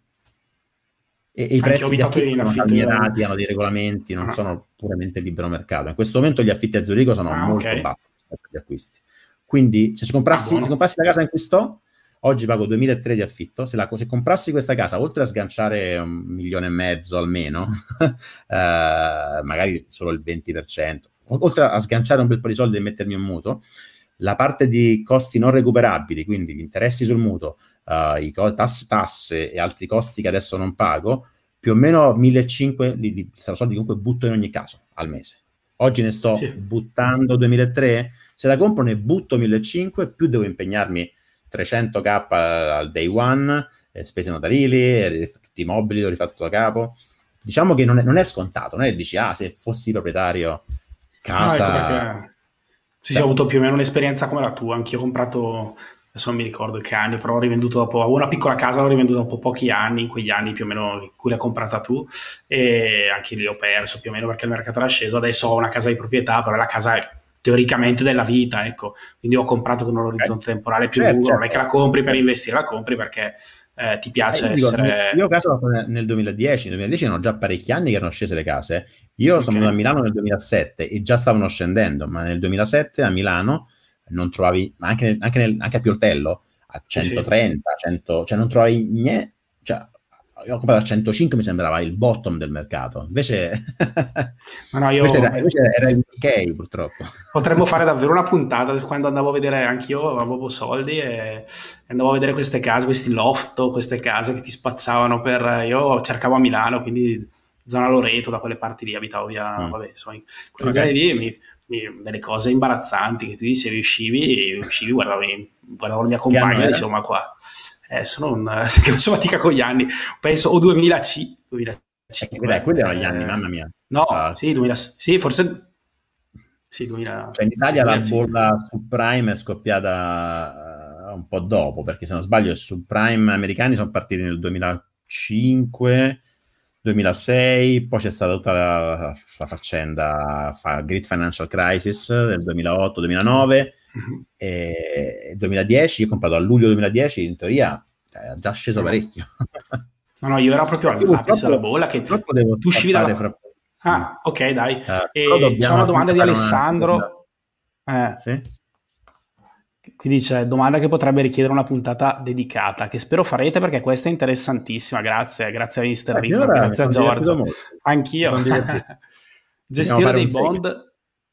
E, e i prezzi di affitto sono calmierati, hanno dei regolamenti, non ah. sono puramente libero mercato. In questo momento gli affitti a Zurigo sono ah, molto okay. bassi rispetto agli acquisti. Quindi cioè, se, comprassi, ah, se comprassi la casa in cui sto, oggi pago 2.300 di affitto, se, la, se, comprassi questa casa, oltre a sganciare un milione e mezzo almeno, eh, magari solo il 20%, oltre a sganciare un bel po' di soldi e mettermi un mutuo, la parte di costi non recuperabili, quindi gli interessi sul mutuo, uh, i co- tasse, tasse e altri costi che adesso non pago, più o meno 1.500 li, li, soldi comunque butto in ogni caso al mese. Oggi ne sto sì. buttando 2.300, se la compro ne butto 1.500, più devo impegnarmi 300k al day one, eh, spese notarili, di mobili ho rifatto da capo. Diciamo che non è, non è, scontato, non è che dici, ah, se fossi proprietario casa... No, ecco sì, sì, ho avuto più o meno un'esperienza come la tua, anch'io ho comprato, adesso non mi ricordo che anni, però ho rivenduto dopo, avevo una piccola casa, l'ho rivenduta dopo pochi anni, in quegli anni più o meno in cui l'hai comprata tu, e anche lì ho perso più o meno perché il mercato era sceso, adesso ho una casa di proprietà, però la casa è teoricamente della vita, ecco. Quindi ho comprato con un orizzonte eh, temporale più certo, lungo, certo. non è che la compri per investire, la compri perché eh, ti piace eh, essere... Io ho casa nel 2010, nel 2010 erano già parecchi anni che erano scese le case. Io okay. sono venuto a Milano nel 2007 e già stavano scendendo, ma nel 2007 a Milano non trovavi, ma anche, anche, nel, anche a Pioltello, a 130, sì. 100, cioè non trovavi niente, cioè io ho comprato a 105 mi sembrava il bottom del mercato invece, no, io... invece, era, invece era il UK purtroppo potremmo fare davvero una puntata quando andavo a vedere anch'io avevo soldi e andavo a vedere queste case questi loft queste case che ti spacciavano per io cercavo a Milano quindi zona Loreto da quelle parti lì abitavo via mm. vabbè insomma quelle okay. zone lì mi, mi, delle cose imbarazzanti che tu dicevi uscivi uscivi guardavi guardavo la mia compagna e dicevo ma qua adesso non che faccio fatica con gli anni penso o 2000C 2005 eh, quelli erano gli anni mamma mia. no uh, sì 2000 sì forse sì 2000 cioè in Italia 2000, la bolla subprime è scoppiata uh, un po' dopo perché se non sbaglio i subprime americani sono partiti nel 2005 2006, poi c'è stata tutta la, la faccenda fa Great Financial Crisis del 2008-2009 mm-hmm. e 2010, io ho comprato a luglio 2010, in teoria è già sceso parecchio. No, no, io ero proprio all'apice della bolla che tu uscivi dalla... Fra... Ah, ok, dai. Uh, e c'è una domanda di Alessandro. Una... Eh. Sì? Qui dice domanda che potrebbe richiedere una puntata dedicata, che spero farete perché questa è interessantissima. Grazie, grazie a Mr. eh, Rino, grazie a Giorgio. Anch'io. Gestire dei bond.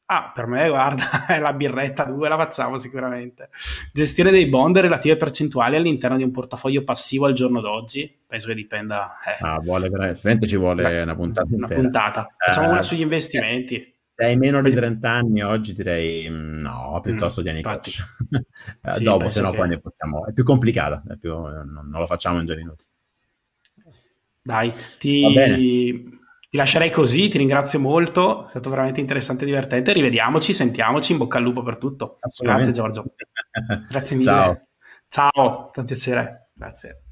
Ah, per me, guarda, la birretta 2 la facciamo sicuramente. Gestione dei bond relative percentuali all'interno di un portafoglio passivo al giorno d'oggi. Penso che dipenda. Eh. Ah, vuole veramente ci vuole una puntata. Una intera. puntata. Facciamo uh, una sugli investimenti. Se hai meno di 30 anni oggi direi mm, no, piuttosto mm, tieni coach. sì, Dopo, se no che... poi ne possiamo... È più complicata, è più... non, non lo facciamo in due minuti. Dai, ti ti lascerei così, ti ringrazio molto, è stato veramente interessante e divertente. Rivediamoci, sentiamoci, in bocca al lupo per tutto. Grazie Giorgio. Grazie mille. Ciao, Ciao, è un piacere. Grazie.